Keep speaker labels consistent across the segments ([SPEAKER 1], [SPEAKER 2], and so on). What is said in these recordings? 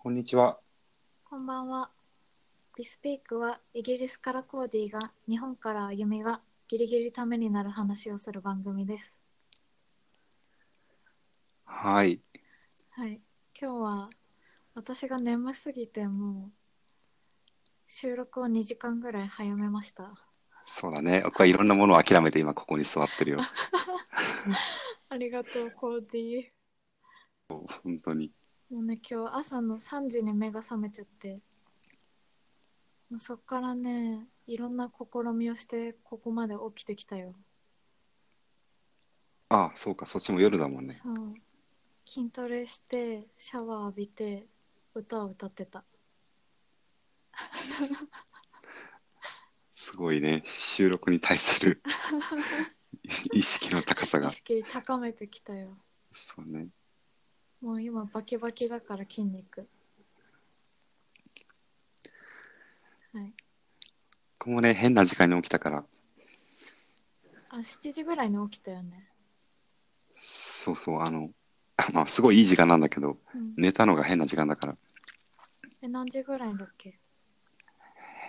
[SPEAKER 1] こんにちは。
[SPEAKER 2] こんばんは。ビスピークはイギリスからコーディが日本からあゆみがギリギリためになる話をする番組です。
[SPEAKER 1] はい。
[SPEAKER 2] はい。今日は私が眠すぎてもう収録を2時間ぐらい早めました。
[SPEAKER 1] そうだね。僕はいろんなものを諦めて今ここに座ってるよ。
[SPEAKER 2] ありがとう、コーディ。
[SPEAKER 1] 本当に。
[SPEAKER 2] もうね、今日朝の3時に目が覚めちゃって、もうそっからね、いろんな試みをしてここまで起きてきたよ。
[SPEAKER 1] ああ、そうか。そっちも夜だもんね。
[SPEAKER 2] そう筋トレしてシャワー浴びて歌を歌ってた
[SPEAKER 1] すごいね。収録に対する 意識の高さが
[SPEAKER 2] 意。識高めてきたよ
[SPEAKER 1] そうね。
[SPEAKER 2] もう今バキバキだから筋肉はい
[SPEAKER 1] 僕もね、変な時間に起きたから。
[SPEAKER 2] あ7時ぐらいに起きたよね
[SPEAKER 1] そうそう。あの、まあ、すごいいい時間なんだけど、
[SPEAKER 2] うん
[SPEAKER 1] 寝たのが変な時間だから。
[SPEAKER 2] え何時ぐらいだっけ？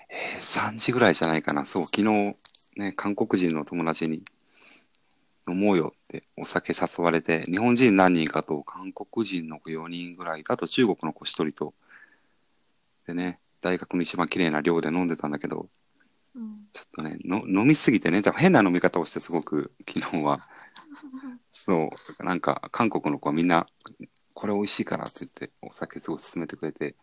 [SPEAKER 1] えー3時ぐらいじゃないかな。そう、昨日、ね、韓国人の友達に飲もうよってお酒誘われて、日本人何人かと韓国人の子4人ぐらい、あと中国の子1人と、でね、大学の一番綺麗な寮で飲んでたんだけど、
[SPEAKER 2] うん
[SPEAKER 1] ちょっとね、の飲みすぎてね、多分変な飲み方をしてすごく昨日は、そう、なんか韓国の子はみんな、これ美味しいからって言って、お酒すごい勧めてくれて、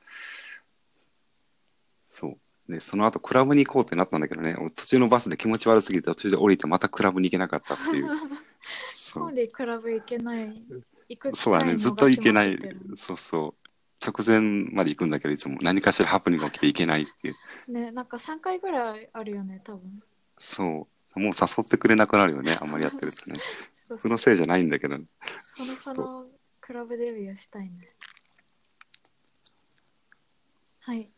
[SPEAKER 1] そう。で、その後クラブに行こうってなったんだけどね、途中のバスで気持ち悪すぎて途中で降りてまたクラブに行けなかったっていう。そう
[SPEAKER 2] コーディクラブ行けない行く機
[SPEAKER 1] そうだね、
[SPEAKER 2] 会
[SPEAKER 1] ずっと行けない。そうそう。直前まで行くんだけど、いつも何かしらハプニングが起きて行けないっていう。
[SPEAKER 2] ねなんか3回ぐらいあるよね多分
[SPEAKER 1] そう。もう誘ってくれなくなるよね、あんまりやってるとね。
[SPEAKER 2] ちょっと
[SPEAKER 1] 僕のせいじゃないんだけど。
[SPEAKER 2] そろそろクラブデビューしたいね。はい。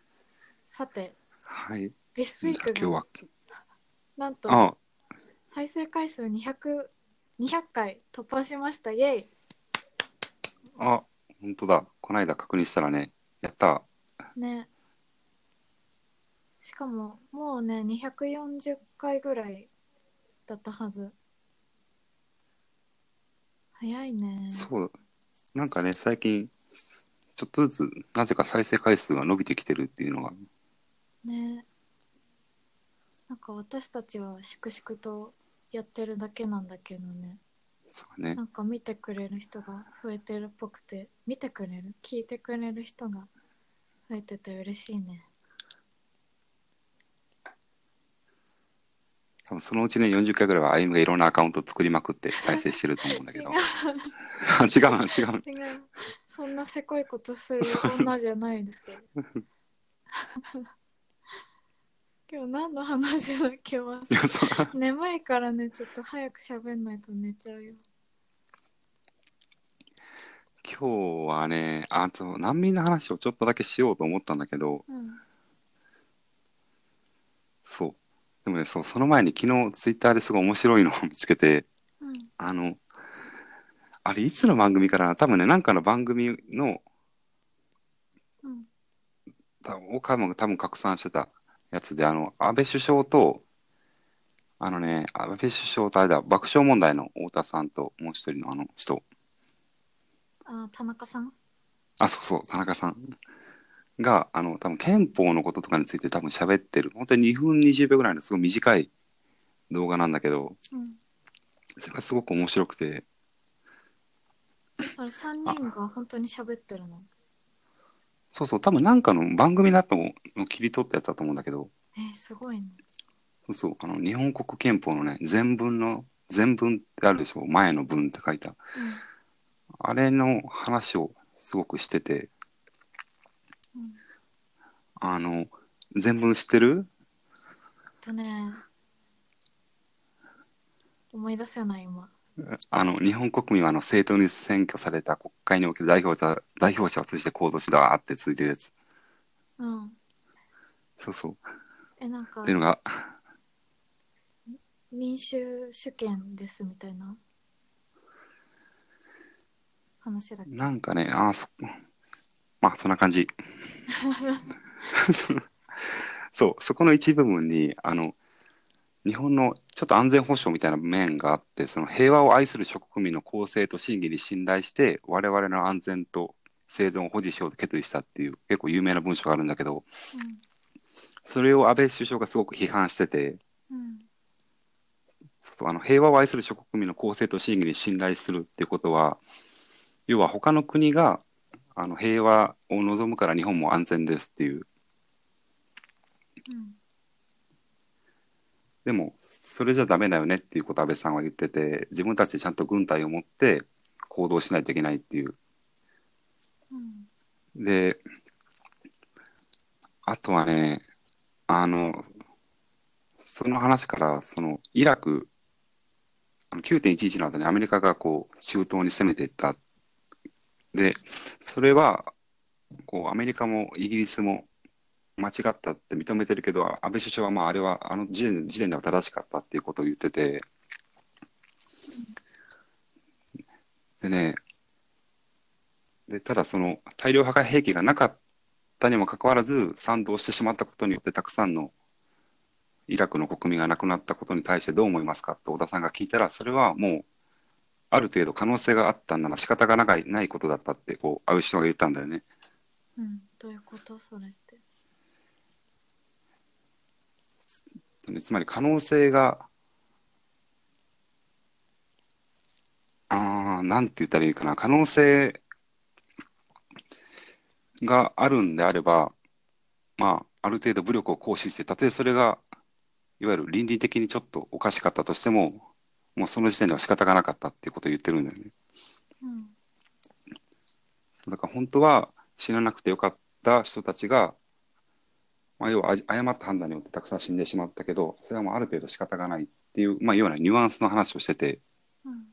[SPEAKER 2] さて、
[SPEAKER 1] はい。
[SPEAKER 2] ビスピークが
[SPEAKER 1] 今日は、
[SPEAKER 2] なんと
[SPEAKER 1] あ、
[SPEAKER 2] 再生回数200 200回突破しました。イェイ
[SPEAKER 1] あ、本当だ。この間確認したらね、やった。
[SPEAKER 2] ね。しかも、もうね、240回ぐらいだったはず。早いね。
[SPEAKER 1] そう。なんかね、最近、ちょっとずつ、なぜか再生回数が伸びてきてるっていうのが、
[SPEAKER 2] ね。なんか私たちは粛々とやってるだけなんだけどね。
[SPEAKER 1] そうね。
[SPEAKER 2] な。んか見てくれる人が増えてるっぽくて見てくれる？聞いてくれる人が増えてて嬉しいね。
[SPEAKER 1] 多分そのうちね、40回ぐらいはあゆみがいろんなアカウント作りまくって再生してると思うんだけど。違う。の、違う。の。
[SPEAKER 2] 違う。そんなせこいことする女じゃないですよ今日何の話だ今日は眠いからねちょっと早く喋んないと寝ちゃうよ。
[SPEAKER 1] 今日はね、あと、難民の話をちょっとだけしようと思ったんだけど、
[SPEAKER 2] うん。
[SPEAKER 1] そう。でもね、そう、その前に昨日ツイッターですごい面白いのを 見つけて、
[SPEAKER 2] うん。
[SPEAKER 1] あの、あれ、いつの番組からな？多分ね、なんかの番組の、
[SPEAKER 2] うん。
[SPEAKER 1] 多分岡山が多分拡散してたやつで、あの、安倍首相と、あのね、安倍首相とあれだ、爆笑問題の太田さんともう一人のあの人、
[SPEAKER 2] あ田中さん？
[SPEAKER 1] あ、そうそう、田中さん。が、あの、多分憲法のこととかについて多分喋ってる、本当に2分20秒ぐらいのすごい短い動画なんだけど、
[SPEAKER 2] うん。
[SPEAKER 1] それがすごく面白くて、
[SPEAKER 2] それ3人が本当に喋ってるの？
[SPEAKER 1] そうそう、多分なんかの番組だとの切り取ったやつだと思うんだけど、
[SPEAKER 2] えー、すごいね。
[SPEAKER 1] そうそう、あの、日本国憲法のね、全文の、全文ってあるでしょ？前の文って書いた。あれの話をすごくしてて、
[SPEAKER 2] うん。うん
[SPEAKER 1] あの、全文知ってる？
[SPEAKER 2] とね。思い出せない今
[SPEAKER 1] あの、日本国民はあの、政党に選挙された国会における代表者、代表者を通じて行動しだーって続いてるやつ。
[SPEAKER 2] うん
[SPEAKER 1] そうそう。
[SPEAKER 2] えなんか
[SPEAKER 1] っていうのが、
[SPEAKER 2] 民主主権ですみたいな？話だっけ？
[SPEAKER 1] なんかね、あーそ、まあ、そんな感じ。そう、そこの一部分に、あの、日本のちょっと安全保障みたいな面があって、その平和を愛する諸国民の公正と真偽に信頼して、我々の安全と生存を保持しようと決意したっていう結構有名な文章があるんだけど、それを安倍首相がすごく批判してて、
[SPEAKER 2] うん
[SPEAKER 1] そうそうあの平和を愛する諸国民の公正と真偽に信頼するっていうことは、要は他の国があの平和を望むから日本も安全ですっていう。
[SPEAKER 2] うん
[SPEAKER 1] でも、それじゃダメだよねっていうことを安倍さんは言ってて、自分たちでちゃんと軍隊を持って行動しないといけないっていう。
[SPEAKER 2] うん
[SPEAKER 1] で、あとはね、あの、その話から、その、イラク、あの9.11の後にアメリカがこう、中東に攻めていった。で、それは、こう、アメリカもイギリスも間違ったって認めてるけど、安倍首相は、まあ、あれは、あの時点時点では正しかったっていうことを言ってて、でね、で、ただその大量破壊兵器がなかったにもかかわらず賛同してしまったことによってたくさんのイラクの国民が亡くなったことに対してどう思いますかって小田さんが聞いたら、それはもうある程度可能性があったんなら仕方がないないことだったってこう安倍首相が言ったんだよね。
[SPEAKER 2] うんどういうこと？それ。って
[SPEAKER 1] でつまり可能性が、あーなんて言ったらいいかな、可能性があるんであれば、まあ、ある程度武力を行使して、たとえそれが、いわゆる倫理的にちょっとおかしかったとしても、もうその時点では仕方がなかったっていうことを言ってるんだよね。
[SPEAKER 2] うん
[SPEAKER 1] だから本当は死ななくてよかった人たちが、まあ、要はあ誤った判断によってたくさん死んでしまったけど、それはもうある程度仕方がないっていう、まあ、ようなニュアンスの話をしてて、
[SPEAKER 2] うん。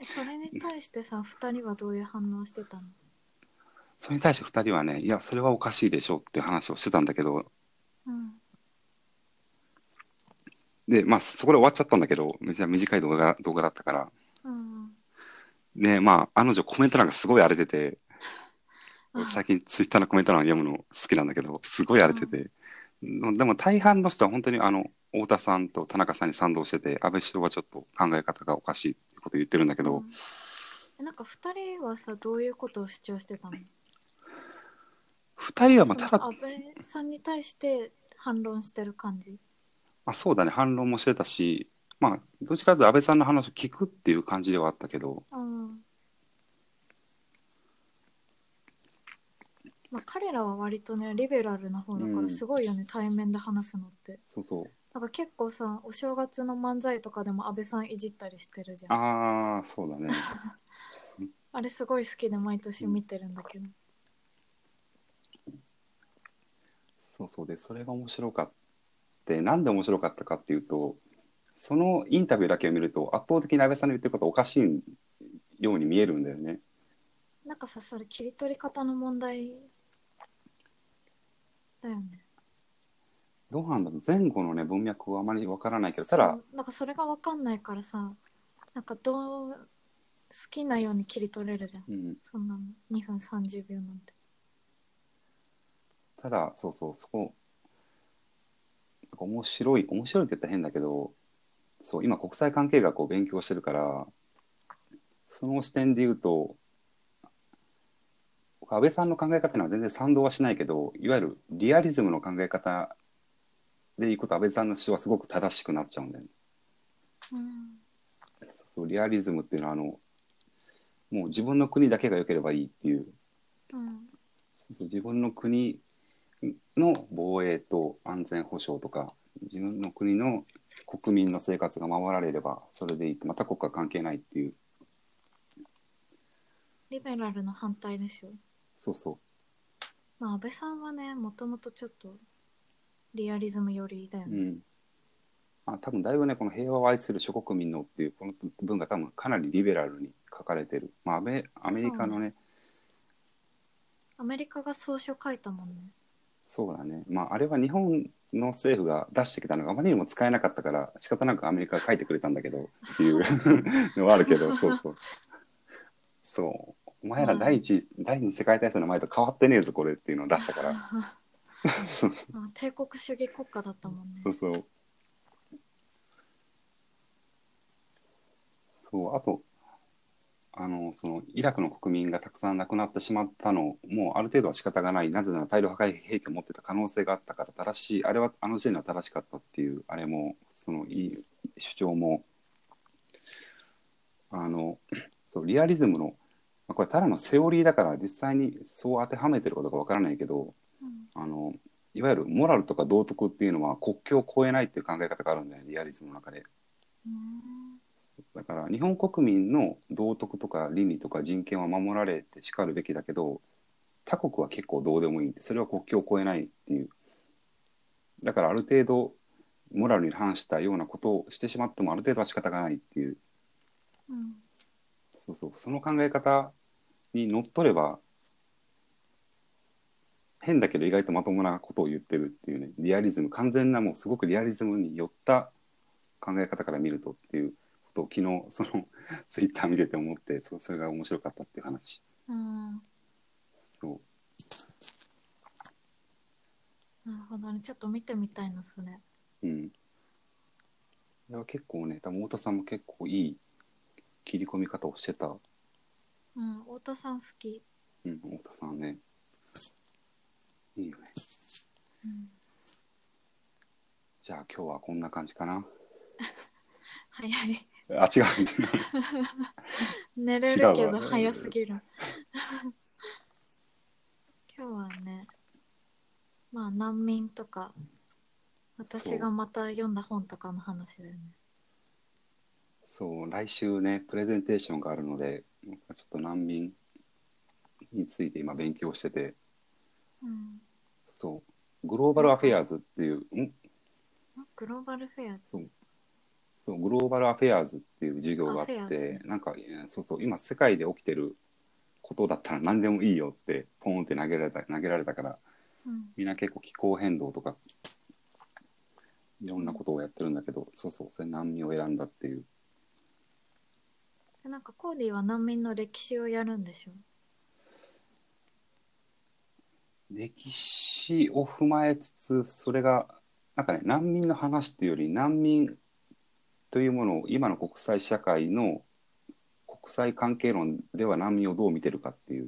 [SPEAKER 2] えそれに対してさ2人はどういう反応してたの？
[SPEAKER 1] それに対して2人はね、いや、それはおかしいでしょうっていう話をしてたんだけど、
[SPEAKER 2] うん。
[SPEAKER 1] で、まあ、そこで終わっちゃったんだけど、めちゃ短い動画動画だったから、
[SPEAKER 2] うん
[SPEAKER 1] で、まあ、あの女コメント欄がすごい荒れてて、
[SPEAKER 2] うん
[SPEAKER 1] 最近ツイッターのコメント欄を読むの好きなんだけど、すごい荒れてて、でも大半の人は本当にあの、太田さんと田中さんに賛同してて、安倍首相はちょっと考え方がおかしいってことを言ってるんだけど、
[SPEAKER 2] うん。えなんか2人はさどういうことを主張してたの？
[SPEAKER 1] 二人はまあただ
[SPEAKER 2] 安倍さんに対して反論してる感じ？
[SPEAKER 1] まあ、そうだね、反論もしてたし、まあ、どっちかというと安倍さんの話を聞くっていう感じではあったけど、
[SPEAKER 2] うんまあ、彼らは割とねリベラルな方だか
[SPEAKER 1] うん。
[SPEAKER 2] らすごいよね、対面で話すのって。
[SPEAKER 1] そうそう。
[SPEAKER 2] なんか結構さお正月の漫才とかでも安倍さんいじったりしてるじゃん。あ
[SPEAKER 1] ああ、そうだね。
[SPEAKER 2] れすごい好きで毎年見てるんだけど、
[SPEAKER 1] そうそう。で、それが面白かって、なんで面白かったかっていうと、そのインタビューだけを見ると、圧倒的に安倍さんの言ってることおかしいように見えるんだよね。
[SPEAKER 2] なんかさそれ切り取り方の問題だよね。
[SPEAKER 1] どうなんだろう、前後のね、文脈はあまりわからないけど、ただ
[SPEAKER 2] そ、うなんかそれが分かんないからさなんかどう好きなように切り取れるじゃん。
[SPEAKER 1] うん、
[SPEAKER 2] そんなの2分30秒なんて。
[SPEAKER 1] ただ、そうそう、そこ、なんか面白い、面白いって言ったら変だけど、そう、今国際関係学を勉強してるから、その視点で言うと、僕安倍さんの考え方には全然賛同はしないけど、いわゆるリアリズムの考え方でいくと安倍さんの主張はすごく正しくなっちゃうんだよね。
[SPEAKER 2] うん。
[SPEAKER 1] そうリアリズムっていうのは、あの、もう自分の国だけが良ければいいっていう、
[SPEAKER 2] うん。
[SPEAKER 1] そう自分の国の防衛と安全保障とか自分の国の国民の生活が守られればそれでいいってまた国家関係ないっていう。
[SPEAKER 2] リベラルの反対でしょ
[SPEAKER 1] そうそ
[SPEAKER 2] まあ安倍さんはねもともとちょっとリアリズム寄りだよ
[SPEAKER 1] う、う
[SPEAKER 2] ね、
[SPEAKER 1] ん。まあ、多分だいぶねこの平和を愛する諸国民のっていうこの文が多分かなりリベラルに書かれてる、まあ、アメアメリカのね
[SPEAKER 2] アメリカが総書書いたもんね。
[SPEAKER 1] そうだね。まああれは日本の政府が出してきたのがあまりにも使えなかったから仕方なくアメリカが書いてくれたんだけどっていうのはあるけど そうそう。そうお前ら第一、第二次世界大戦の前と変わってねえぞこれっていうのを出したから。
[SPEAKER 2] あ 帝国主義国家だったもんね。
[SPEAKER 1] そうそう。そうあとあのそのイラクの国民がたくさん亡くなってしまったのもうある程度は仕方がない。なぜなら大量破壊兵器を持ってた可能性があったから正しいあれはあの時点では正しかったっていうあれもそのいい主張もあのそうリアリズムのまあこれただのセオリーだから実際にそう当てはめてることかわからないけど
[SPEAKER 2] うん。
[SPEAKER 1] あのいわゆるモラルとか道徳っていうのは国境を越えないっていう考え方があるんだよねリアリズムの中で。
[SPEAKER 2] うん。
[SPEAKER 1] だから日本国民の道徳とか倫理とか人権は守られてしかるべきだけど他国は結構どうでもいいってそれは国境を越えないっていう。だからある程度モラルに反したようなことをしてしまってもある程度は仕方がないっていう。
[SPEAKER 2] うん。
[SPEAKER 1] そうそう。その考え方にのっとれば変だけど意外とまともなことを言ってるっていうねリアリズム完全なもうすごくリアリズムに寄った考え方から見るとっていうことを昨日その ツイッター見てて思ってそうそれが面白かったっていう話。
[SPEAKER 2] うん。
[SPEAKER 1] そう。
[SPEAKER 2] なるほどね。ちょっと見てみたいなそれ。
[SPEAKER 1] うん。いや結構ね多分太田さんも結構いい切り込み方をしてた、
[SPEAKER 2] うん太田さん好き、
[SPEAKER 1] うん、太田さんね。いいよね。
[SPEAKER 2] うん、
[SPEAKER 1] じゃあ今日はこんな感じかな。
[SPEAKER 2] 早い。
[SPEAKER 1] あ違う。
[SPEAKER 2] 寝れるけど
[SPEAKER 1] 違うわ
[SPEAKER 2] 早すぎる。今日はねまあ難民とか私がまた読んだ本とかの話だよね。
[SPEAKER 1] そう、来週ね、プレゼンテーションがあるので、ちょっと難民について今勉強してて、
[SPEAKER 2] うん。
[SPEAKER 1] そう、グローバルアフェアーズっていう、ん？
[SPEAKER 2] グローバルフェアズ
[SPEAKER 1] そう、グローバルアフェアーズっていう授業があって、
[SPEAKER 2] ズ
[SPEAKER 1] なんか、えーそうそう、今世界で起きてることだったら何でもいいよって、ポンって投げられた投げられたから、
[SPEAKER 2] うん。
[SPEAKER 1] みんな結構気候変動とか、いろんなことをやってるんだけど、そうそう、それ難民を選んだっていう。
[SPEAKER 2] でなんかコーディは難民の歴史をやるんでしょ？
[SPEAKER 1] 歴史を踏まえつつそれがなんかね難民の話っていうより難民というものを今の国際社会の国際関係論では難民をどう見てるかっていう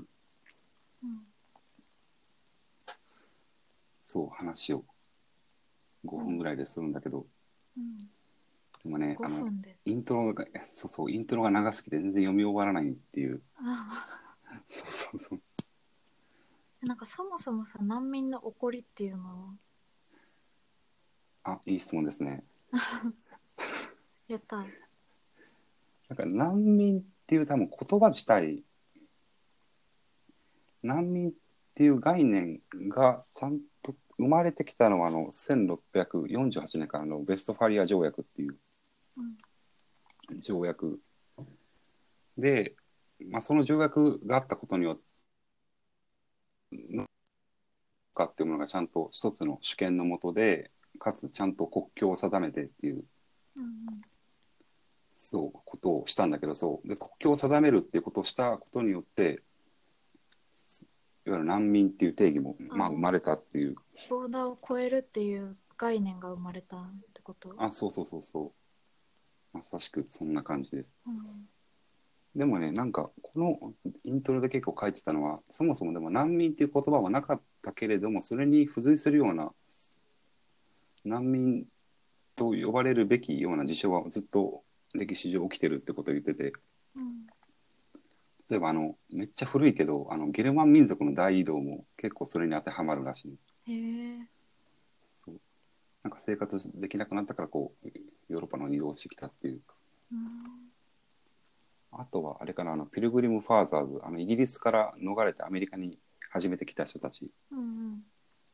[SPEAKER 2] うん。
[SPEAKER 1] そう話を5分ぐらいでするんだけど、
[SPEAKER 2] うん
[SPEAKER 1] でもねあ
[SPEAKER 2] 5
[SPEAKER 1] のイントロがそうそうイントロが長すぎて全然読み終わらないっていう。
[SPEAKER 2] あ
[SPEAKER 1] そうそうそう。
[SPEAKER 2] なんかそもそもさ難民の起こりっていうのは？
[SPEAKER 1] あいい質問ですね。
[SPEAKER 2] やった。
[SPEAKER 1] なんか難民っていう多分言葉自体難民っていう概念がちゃんと生まれてきたのはあの1648年からのベストファリア条約っていう
[SPEAKER 2] うん
[SPEAKER 1] 条約。で、まあ、その条約があったことによってかっていうものがちゃんと一つの主権のもとでかつちゃんと国境を定めてっていう
[SPEAKER 2] うん
[SPEAKER 1] そうことをしたんだけどそう。で国境を定めるっていうことをしたことによってすいわゆる難民っていう定義も、まあ、
[SPEAKER 2] うん
[SPEAKER 1] 生まれたっていう。
[SPEAKER 2] ボーダーを超えるっていう概念が生まれたってこと？
[SPEAKER 1] あそうそうそうそうまさしくそんな感じです。
[SPEAKER 2] うん。
[SPEAKER 1] でもねなんかこのイントロで結構書いてたのはそもそもでも難民っていう言葉はなかったけれどもそれに付随するような難民と呼ばれるべきような事象はずっと歴史上起きてるってことを言ってて。
[SPEAKER 2] うん。
[SPEAKER 1] 例えばあのめっちゃ古いけどあのゲルマン民族の大移動も結構それに当てはまるらしい。
[SPEAKER 2] へ
[SPEAKER 1] なんか生活できなくなったからこうヨーロッパの移動してきたっていう
[SPEAKER 2] うん。
[SPEAKER 1] あとはあれかなあのピルグリム・ファーザーズ。あのイギリスから逃れてアメリカに初めて来た人たち。
[SPEAKER 2] うんうん。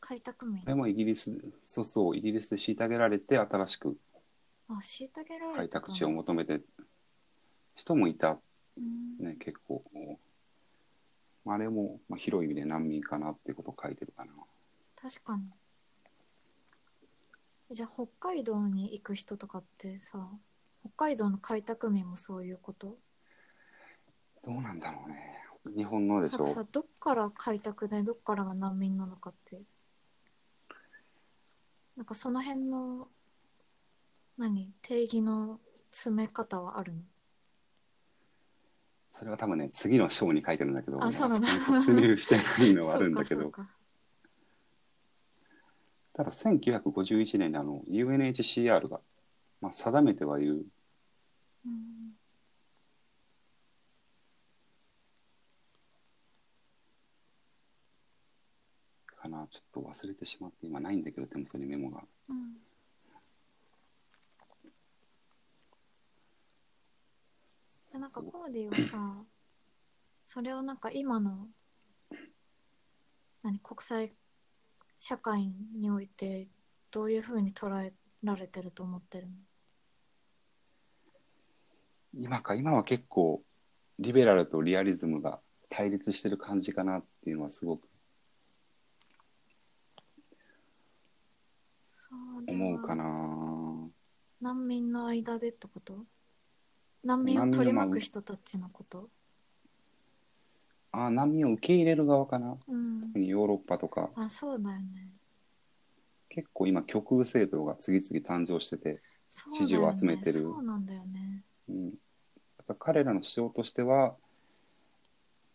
[SPEAKER 2] 開拓民。
[SPEAKER 1] これもイギリスそうそうイギリスで虐げられて新しく
[SPEAKER 2] あ虐げられ
[SPEAKER 1] 開
[SPEAKER 2] た。
[SPEAKER 1] 拓地を求めて人もいた。
[SPEAKER 2] うん。
[SPEAKER 1] ね結構。まああれも、まあ、広い意味で難民かなっていうことを書いてるかな。
[SPEAKER 2] 確かにじゃあ北海道に行く人とかってさ北海道の開拓民もそういうこと？
[SPEAKER 1] どうなんだろうね。日本のでしょ。
[SPEAKER 2] なんかさどっから開拓でどっからが難民なのかって。なんかその辺の何？定義の詰め方はあるの？
[SPEAKER 1] それは多分ね次の章に書いてるんだけど
[SPEAKER 2] あそうなんだ
[SPEAKER 1] そこに突入してないのはあるんだけど。
[SPEAKER 2] そうか
[SPEAKER 1] ただ1951年にあの UNHCR が、まあ、定めてはいる。
[SPEAKER 2] うかうん
[SPEAKER 1] かな。ちょっと忘れてしまって今ないんだけど手元にメモが。
[SPEAKER 2] うん。でなんかコーディはさそれをなんか今の何国際社会においてどういうふうに捉えられてると思ってるの？
[SPEAKER 1] 今か今は結構リベラルとリアリズムが対立してる感じかなっていうのはすごく思うかな。
[SPEAKER 2] 難民の間でってこと？難民を取り巻く人たちのこと？
[SPEAKER 1] あ難民を受け入れる側かな。
[SPEAKER 2] うん。
[SPEAKER 1] 特にヨーロッパとか。
[SPEAKER 2] あそうだよね。
[SPEAKER 1] 結構今極右政党が次々誕生してて、支持を集めてる。
[SPEAKER 2] そうなんだよね。
[SPEAKER 1] うん、やっぱ彼らの主張としては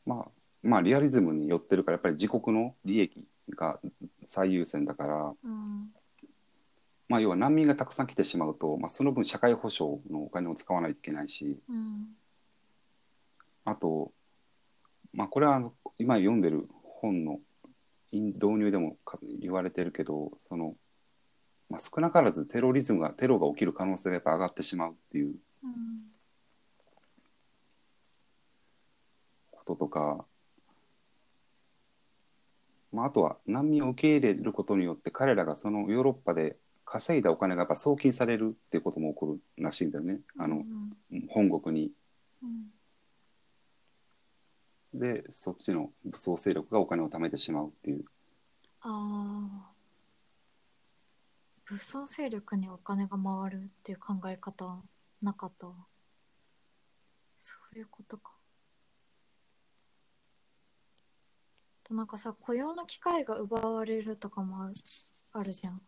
[SPEAKER 1] まあまあリアリズムに寄ってるからやっぱり自国の利益が最優先だから
[SPEAKER 2] うん。
[SPEAKER 1] まあ要は難民がたくさん来てしまうと、まあ、その分社会保障のお金を使わないといけないし
[SPEAKER 2] うん。
[SPEAKER 1] あとまあこれはあの今読んでる本の導入でもか言われてるけどその、まあ、少なからずテロリズムがテロが起きる可能性がやっぱ上がってしまうっていう
[SPEAKER 2] うん
[SPEAKER 1] こととか、まあ、あとは難民を受け入れることによって彼らがそのヨーロッパで稼いだお金がやっぱ送金されるっていうことも起こるらしいんだよね。あの
[SPEAKER 2] うん
[SPEAKER 1] 本国に。
[SPEAKER 2] うん
[SPEAKER 1] でそっちの武装勢力がお金を貯めてしまうっていう。
[SPEAKER 2] ああ武装勢力にお金が回るっていう考え方なかったわ。そういうことか。となんかさ雇用の機会が奪われるとかもあるあるじゃん。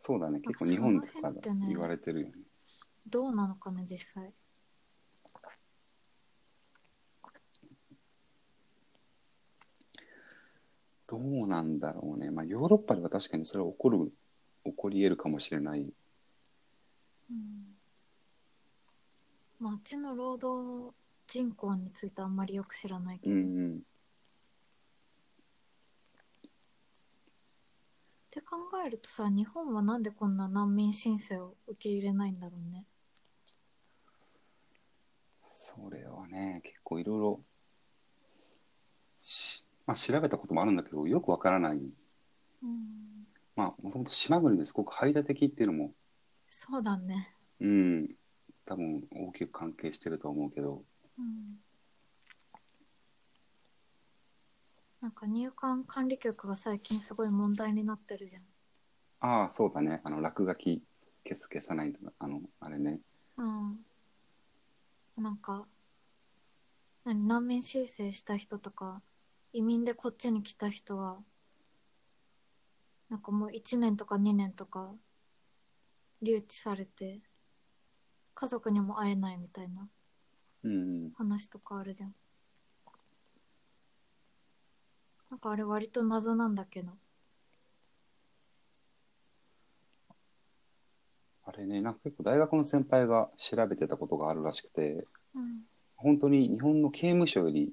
[SPEAKER 1] そうだね。結構日本とかで
[SPEAKER 2] 辺ってね
[SPEAKER 1] 言われてるよね。
[SPEAKER 2] どうなのかね実際
[SPEAKER 1] どうなんだろうね、まあ、ヨーロッパでは確かにそれは起こる起こり得るかもしれない。
[SPEAKER 2] うん。まああっちの労働人口についてあんまりよく知らないけど、っ
[SPEAKER 1] うんうん。
[SPEAKER 2] て考えるとさ日本はなんでこんな難民申請を受け入れないんだろうね。
[SPEAKER 1] それはね結構いろいろしまあ調べたこともあるんだけどよくわからない。
[SPEAKER 2] うん。
[SPEAKER 1] まあもともと島国ですごく排他的っていうのも
[SPEAKER 2] そうだね。
[SPEAKER 1] うん。多分大きく関係してると思うけど。
[SPEAKER 2] うん。なんか入管管理局が最近すごい問題になってるじゃん。
[SPEAKER 1] ああそうだね。あの落書き消す消さないとかあのあれね。
[SPEAKER 2] うん。なんか何難民申請した人とか移民でこっちに来た人はなんかもう1年とか2年とか留置されて家族にも会えないみたいな
[SPEAKER 1] うんうん。
[SPEAKER 2] 話とかあるじゃん。なんかあれ割と謎なんだけど。
[SPEAKER 1] あれねなんか結構大学の先輩が調べてたことがあるらしくて
[SPEAKER 2] うん。
[SPEAKER 1] 本当に日本の刑務所より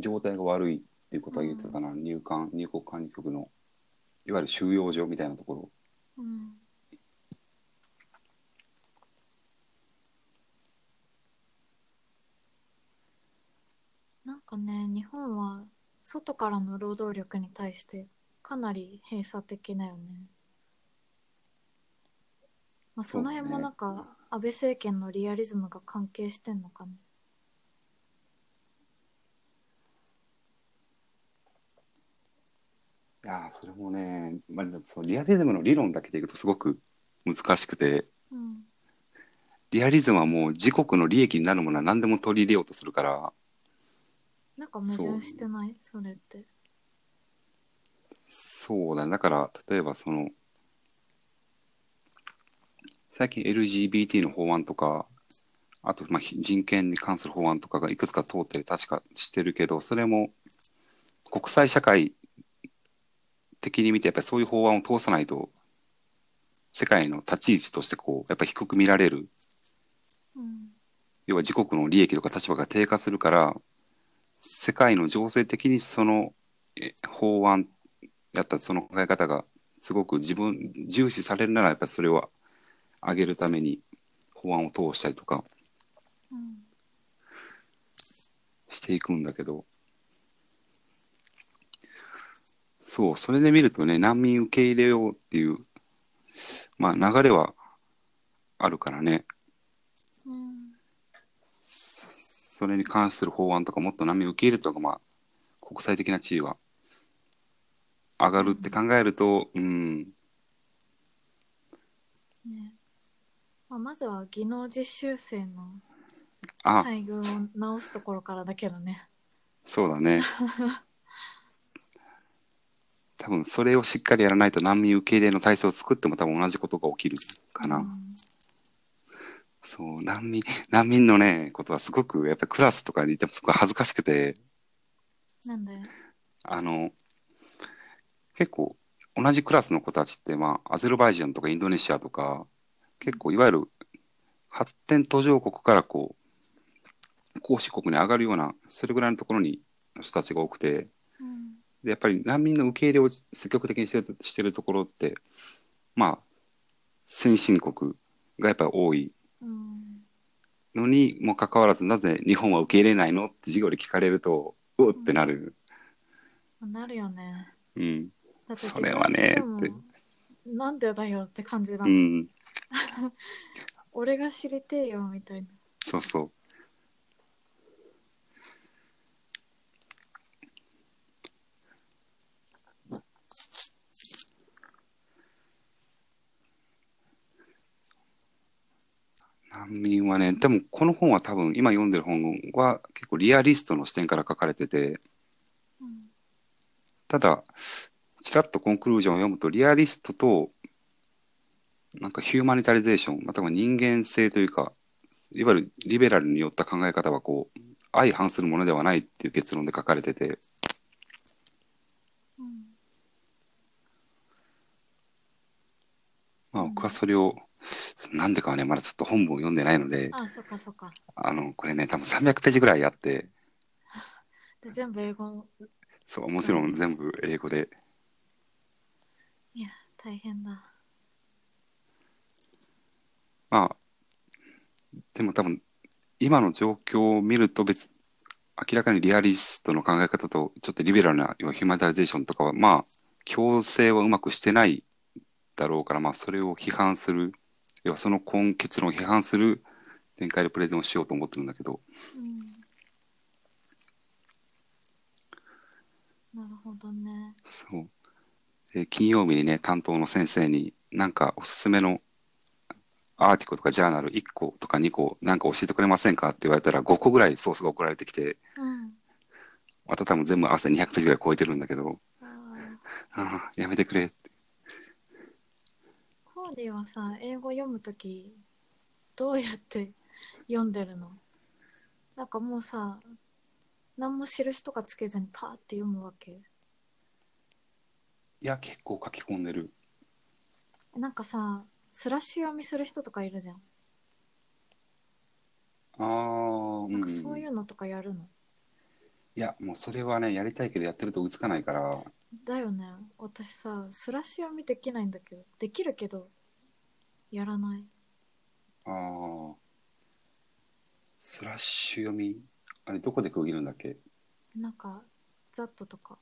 [SPEAKER 1] 状態が悪いっていうことは言ってたかな、入管入国管理局のいわゆる収容所みたいなところ。
[SPEAKER 2] うん。なんかね日本は外からの労働力に対してかなり閉鎖的だよね。まあ、その辺もなんか安倍政権のリアリズムが関係してんのかね。
[SPEAKER 1] いやーそれもね、まあ、そのリアリズムの理論だけでいくとすごく難しくて。
[SPEAKER 2] うん。
[SPEAKER 1] リアリズムはもう自国の利益になるものは何でも取り入れようとするから。
[SPEAKER 2] なんか矛盾してない？それって。
[SPEAKER 1] そうだね。だから、例えばその、最近 LGBT の法案とか、あと、まあ、ひ人権に関する法案とかがいくつか通ってる、確かしてるけど、それも国際社会的に見て、やっぱりそういう法案を通さないと、世界の立ち位置としてこう、やっぱり低く見られる。
[SPEAKER 2] うん
[SPEAKER 1] 要は自国の利益とか立場が低下するから、世界の情勢的にそのえ法案やったその考え方がすごく自分、重視されるならやっぱりそれを上げるために法案を通したりとか
[SPEAKER 2] うん
[SPEAKER 1] していくんだけど、そう、それで見るとね、難民受け入れようっていう、まあ流れはあるからね、
[SPEAKER 2] うん。
[SPEAKER 1] そそれに関する法案とかもっと難民受け入れた方が、まあ、国際的な地位は上がるって考えると、うん、
[SPEAKER 2] ね。まあ、まずは技能実習生の
[SPEAKER 1] あ、
[SPEAKER 2] 待遇を直すところからだけどね。
[SPEAKER 1] そうだね。多分それをしっかりやらないと難民受け入れの体制を作っても多分同じことが起きるかな。
[SPEAKER 2] うん。
[SPEAKER 1] そう、難民、難民のね、ことはすごく、やっぱりクラスとかにいてもすごい恥ずかしくて、
[SPEAKER 2] なんで？
[SPEAKER 1] あの、結構同じクラスの子たちって、まあ、アゼルバイジャンとかインドネシアとか、結構いわゆる発展途上国からこう、公使国に上がるような、それぐらいのところに人たちが多くて、
[SPEAKER 2] うん
[SPEAKER 1] でやっぱり難民の受け入れを積極的にしてるしてるところって、まあ、先進国がやっぱり多い
[SPEAKER 2] うん
[SPEAKER 1] のにもかかわらず、なぜ日本は受け入れないのって授業で聞かれると、うおってなる。
[SPEAKER 2] なるよね
[SPEAKER 1] うん。それはね
[SPEAKER 2] 自分でもなんでだよって感じだ、
[SPEAKER 1] うん。
[SPEAKER 2] 俺が知りてえよみたいな
[SPEAKER 1] そうそう。難民はね、でもこの本は多分今読んでる本は結構リアリストの視点から書かれてて、
[SPEAKER 2] うん
[SPEAKER 1] ただ、ちらっとコンクルージョンを読むと、リアリストと、なんかヒューマニタリゼーション、または人間性というか、いわゆるリベラルによった考え方は、こう、相反するものではないっていう結論で書かれてて、
[SPEAKER 2] うん。
[SPEAKER 1] まあ
[SPEAKER 2] うん
[SPEAKER 1] 僕はそれを、なんでかはね、まだちょっと本文を読んでないので、
[SPEAKER 2] あそっかそっか。
[SPEAKER 1] あの、これね、多分300ページぐらいあって、
[SPEAKER 2] で全部英語
[SPEAKER 1] そう、もちろん全部英語で、
[SPEAKER 2] いや大変だ。
[SPEAKER 1] まあ、でも多分、今の状況を見ると別、明らかにリアリストの考え方と、ちょっとリベラルな、要はヒューマニタリゼーションとかは、まあ、強制はうまくしてないだろうから、まあ、それを批判する、要はその根結論を批判する展開でプレゼンをしようと思ってるんだけど、
[SPEAKER 2] うん。なるほどね。
[SPEAKER 1] そう。で金曜日にね、担当の先生に、なんかおすすめのアーティコとかジャーナル1個とか2個、なんか教えてくれませんかって言われたら5個ぐらいソースが送られてきて、
[SPEAKER 2] うん。
[SPEAKER 1] また多分全部合わせて200ページぐらい超えてるんだけど、
[SPEAKER 2] あ
[SPEAKER 1] ああ、やめてくれ
[SPEAKER 2] ーはさ英語読むときどうやって読んでるの？なんかもうさ何も印とかつけずにパーって読むわけ？
[SPEAKER 1] いや、結構書き込んでる。
[SPEAKER 2] なんかさスラッシュ読みする人とかいるじゃん。
[SPEAKER 1] ああ、うん。
[SPEAKER 2] なんかそういうのとかやるの、
[SPEAKER 1] いや、もうそれはね、やりたいけどやってると追いつかないから、
[SPEAKER 2] だよね。私さスラッシュ読みできないんだけどできるけどやらない。
[SPEAKER 1] ああ、スラッシュ読み、あれどこで区切るんだっけ？
[SPEAKER 2] なんかザットとか。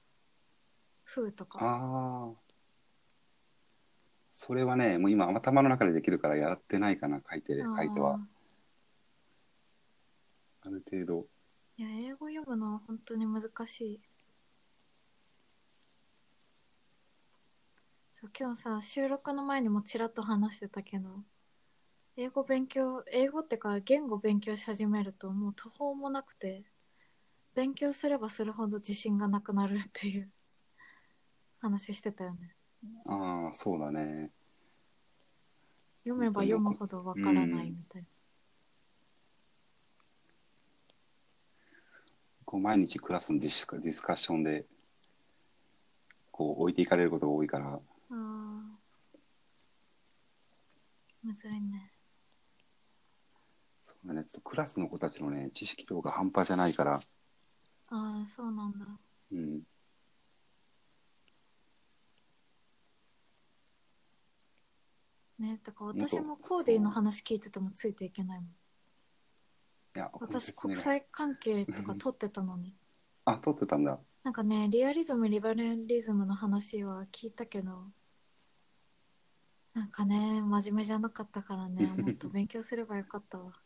[SPEAKER 2] フーとか。
[SPEAKER 1] ああ。それはね、もう今頭の中でできるからやってないかな、書いて、書いては。ある程度。
[SPEAKER 2] いや英語読むのは本当に難しいそう今日さ収録の前にもちらっと話してたけど英語勉強英語ってか言語勉強し始めるともう途方もなくて勉強すればするほど自信がなくなるっていう話してたよね。
[SPEAKER 1] ああ、そうだね。
[SPEAKER 2] 読めば読むほどわからないみたいな、
[SPEAKER 1] こう毎日クラスのディスカディスカッションで、こう置いていかれることが多いから、
[SPEAKER 2] ああむずいね。
[SPEAKER 1] そうだね、ちょっとクラスの子たちのね、知識量が半端じゃないから、
[SPEAKER 2] ああそうなんだ。
[SPEAKER 1] うん。
[SPEAKER 2] ねだから私もコーディの話聞いててもついていけないもん。
[SPEAKER 1] いや、
[SPEAKER 2] 私国際関係とか取ってたのに。
[SPEAKER 1] あ、撮ってたんだ。
[SPEAKER 2] なんかねリアリズムリバレリズムの話は聞いたけどなんかね真面目じゃなかったからねもっと勉強すればよかったわ。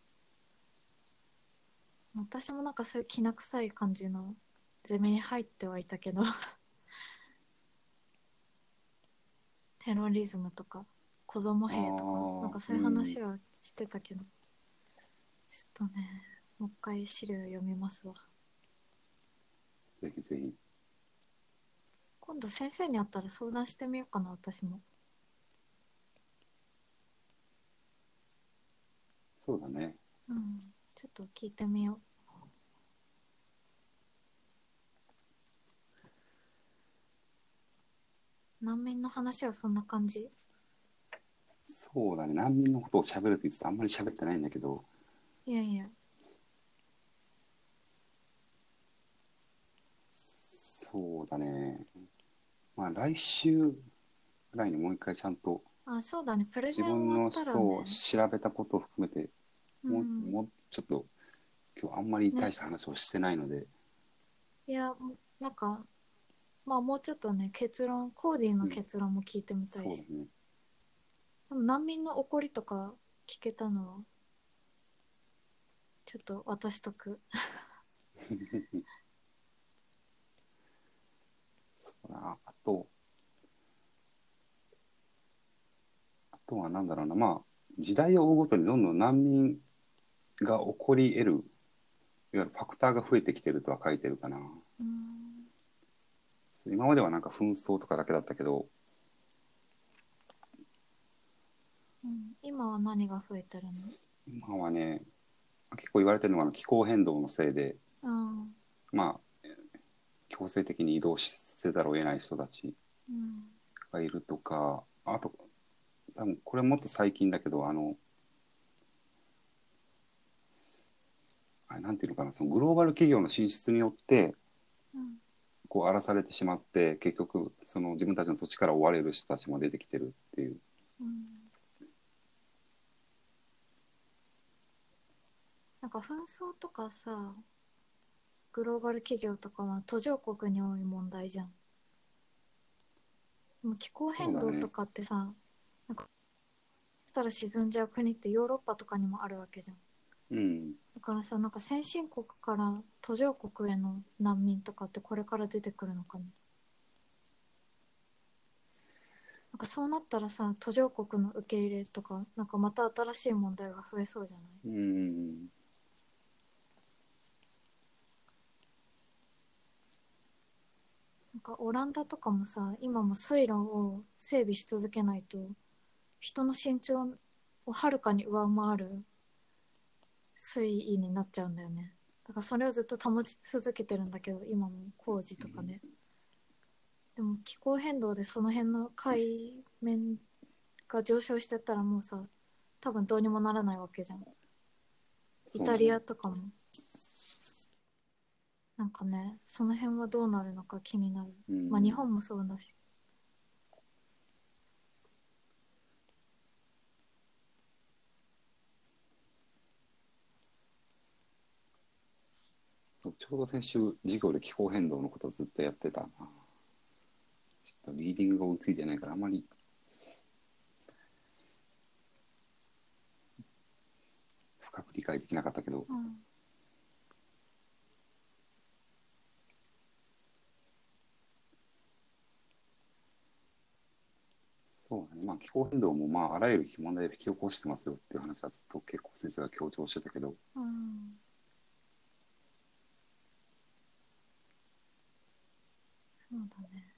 [SPEAKER 2] 私もなんかそういうきな臭い感じのゼミに入ってはいたけど。テロリズムとか子供兵とかなんかそういう話はしてたけど、ちょっとねもう一回資料読みますわ。
[SPEAKER 1] ぜひぜひ。
[SPEAKER 2] 今度先生に会ったら相談してみようかな私も
[SPEAKER 1] そうだね。
[SPEAKER 2] うんちょっと聞いてみよう難民の話はそんな感じ？
[SPEAKER 1] そうだね。難民のことを喋るって言ってたあんまり喋ってないんだけど、
[SPEAKER 2] いやいや
[SPEAKER 1] そうだね。まあ来週ぐらいにもう一回ちゃんと
[SPEAKER 2] あそうだね。プレゼン
[SPEAKER 1] 自分の
[SPEAKER 2] 終わったらね。
[SPEAKER 1] そう調べたことを含めてもう,、
[SPEAKER 2] うん。
[SPEAKER 1] もうちょっと今日あんまり大した話をしてないので、
[SPEAKER 2] いやなんかまあもうちょっとね結論コーディの結論も聞いてみたいし、
[SPEAKER 1] そうだね。
[SPEAKER 2] でも難民の怒りとか聞けたのはちょっと渡しとく
[SPEAKER 1] そうだな。あと、あとはなんだろうな、まあ、時代を追うごとにどんどん難民が起こり得る、いわゆるファクターが増えてきてるとは書いてるかな。
[SPEAKER 2] うん。
[SPEAKER 1] 今まではなんか紛争とかだけだったけど、
[SPEAKER 2] うん。今は何が増えてるの？
[SPEAKER 1] 今はね、結構言われてるのはあの気候変動のせいで、
[SPEAKER 2] うん。
[SPEAKER 1] まあ、強制的に移動せざるを得ない人たち
[SPEAKER 2] うん。
[SPEAKER 1] がいるとか、あと、多分これもっと最近だけど、あの、あれなんていうのかな、そのグローバル企業の進出によって、
[SPEAKER 2] うん。
[SPEAKER 1] こう荒らされてしまって、結局、その自分たちの土地から追われる人たちも出てきてるっていう。
[SPEAKER 2] うん。なんか紛争とかさグローバル企業とかは途上国に多い問題じゃん。でも気候変動とかってさ、なんかそしたら沈んじゃう国ってヨーロッパとかにもあるわけじゃん
[SPEAKER 1] うん。
[SPEAKER 2] だからさなんか先進国から途上国への難民とかってこれから出てくるのかななんかそうなったらさ途上国の受け入れとかなんかまた新しい問題が増えそうじゃない？
[SPEAKER 1] うん。
[SPEAKER 2] なんかオランダとかもさ今も水路を整備し続けないと人の身長をはるかに上回る水位になっちゃうんだよね。だからそれをずっと保ち続けてるんだけど今も工事とかね、でも気候変動でその辺の海面が上昇しちゃったらもうさ多分どうにもならないわけじゃん。イタリアとかも。なんかねその辺はどうなるのか気になる。
[SPEAKER 1] うん。
[SPEAKER 2] まあ日本もそうだし
[SPEAKER 1] ちょうど先週授業で気候変動のことをずっとやってたな。ちょっとリーディングが追いついてないからあまり。深く理解できなかったけど、
[SPEAKER 2] うん
[SPEAKER 1] そうだね、まあ気候変動もまああらゆる問題で引き起こしてますよっていう話はずっと結構先生が強調してたけど、
[SPEAKER 2] うん。そうだね。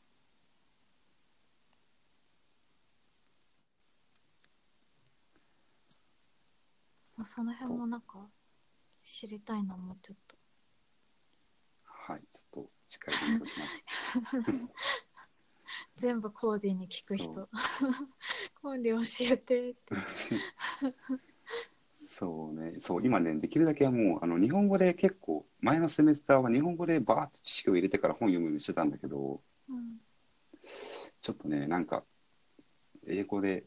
[SPEAKER 2] まあその辺もなんか知りたいなもうちょっと。
[SPEAKER 1] はい、ちょっとしっかり勉強します。
[SPEAKER 2] 全部コーディに聞く
[SPEAKER 1] そ
[SPEAKER 2] 人 コーディ教えてって
[SPEAKER 1] そうね、そう、今ね、できるだけもう、あの、日本語で結構、前のセメスターは日本語でバーッと知識を入れてから本読むようにしてたんだけど、
[SPEAKER 2] うん
[SPEAKER 1] ちょっとね、なんか、英語で、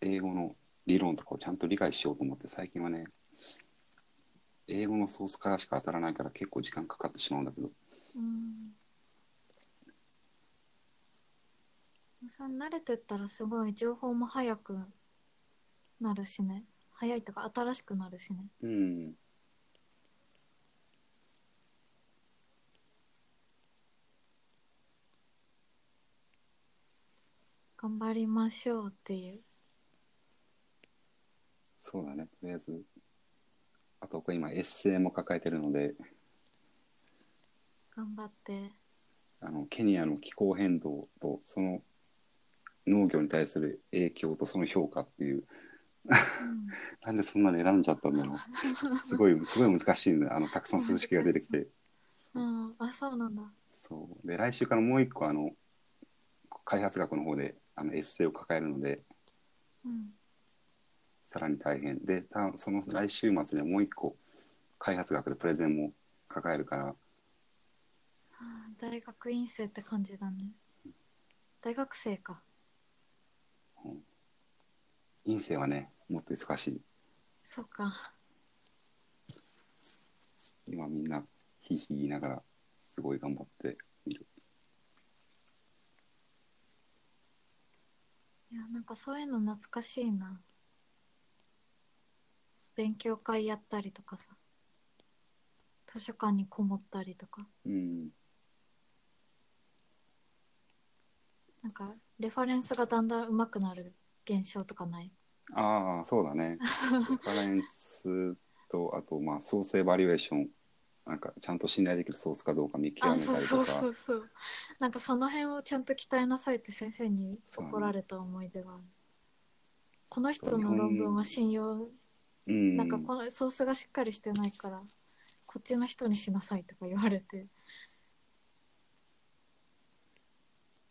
[SPEAKER 1] 英語の理論とかをちゃんと理解しようと思って、最近はね、英語のソースからしか当たらないから結構時間かかってしまうんだけど、
[SPEAKER 2] うん。それ慣れてったらすごい情報も早くなるしね。早いとか新しくなるしね。
[SPEAKER 1] うん、
[SPEAKER 2] 頑張りましょうっていう。
[SPEAKER 1] そうだね、とりあえず、あと、これ今、エッセイも抱えてるので、
[SPEAKER 2] 頑張って。
[SPEAKER 1] あのケニアの気候変動とその農業に対する影響とその評価っていう
[SPEAKER 2] うん
[SPEAKER 1] なんでそんなの選んじゃったんだろう。すごいすごい難しいんだあのたくさん数式が出てきて。
[SPEAKER 2] うんあそうなんだ。
[SPEAKER 1] そう。で来週からもう一個あの開発学の方であのエッセイを抱えるので
[SPEAKER 2] うん。
[SPEAKER 1] さらに大変。でたその来週末にはもう一個開発学でプレゼンも抱えるから。
[SPEAKER 2] はあ大学院生って感じだね。大学生か。
[SPEAKER 1] 院生はねもっと忙しい。
[SPEAKER 2] そうか。
[SPEAKER 1] 今みんなひいひい言いながらすごい頑張っている。
[SPEAKER 2] いやなんかそういうの懐かしいな。勉強会やったりとかさ。図書館にこもったりとか。
[SPEAKER 1] うん。
[SPEAKER 2] なんかレファレンスがだんだん上手くなる現象とかない？
[SPEAKER 1] ああそうだね。レファレンスとあとまあソースエバリュエーションなんかちゃんと信頼できるソースかどうか見極
[SPEAKER 2] あ
[SPEAKER 1] めたりとか。
[SPEAKER 2] そうそうそうそう。なんかその辺をちゃんと鍛えなさいって先生に怒られた思い出がある、この人の論文は信用
[SPEAKER 1] うん。
[SPEAKER 2] なんかこのソースがしっかりしてないからこっちの人にしなさいとか言われて。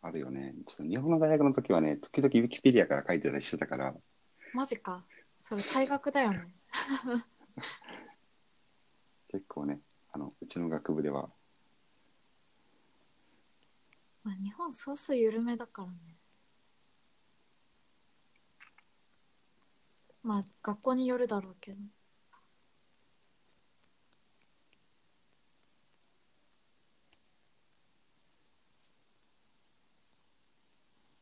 [SPEAKER 1] あるよね。ちょっと日本の大学の時はね時々ウィキペディアから書いてたりしてたから
[SPEAKER 2] マジか。それ退学だよね。
[SPEAKER 1] 結構ねあのうちの学部では。
[SPEAKER 2] まあ日本ソース緩めだからね。まあ学校によるだろうけど。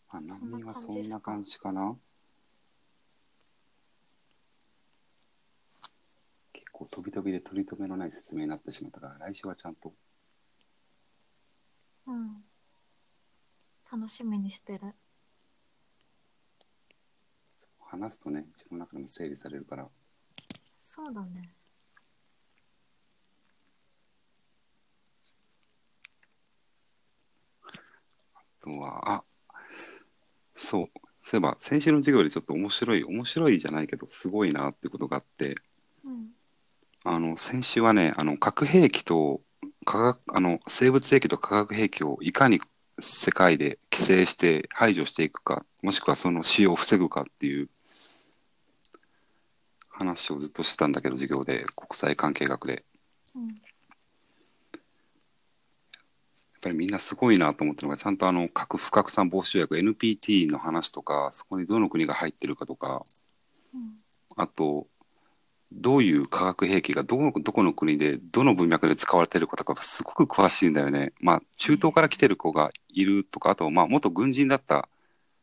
[SPEAKER 1] あ
[SPEAKER 2] んな
[SPEAKER 1] 波はそんな感じかな結構飛び飛びで取り留めのない説明になってしまったから来週はちゃんと。
[SPEAKER 2] うん。楽しみにしてる。
[SPEAKER 1] 話すとね自分の中でも整理されるから。
[SPEAKER 2] そうだね。
[SPEAKER 1] あとはあそう。そういえば先週の授業でちょっと面白い面白いじゃないけどすごいなってことがあって。
[SPEAKER 2] うん
[SPEAKER 1] あの先週はねあの核兵器と化学あの生物兵器と化学兵器をいかに世界で規制して排除していくかもしくはその使用を防ぐかっていう話をずっとしてたんだけど授業で国際関係学で。
[SPEAKER 2] うん
[SPEAKER 1] やっぱりみんなすごいなと思ってるのがちゃんとあの核不拡散防止条約 NPT の話とかそこにどの国が入ってるかとか。
[SPEAKER 2] うん。
[SPEAKER 1] あとどういう化学兵器がどのどこの国でどの文脈で使われてるかとかすごく詳しいんだよね。まあ中東から来てる子がいるとかあとまあ元軍人だった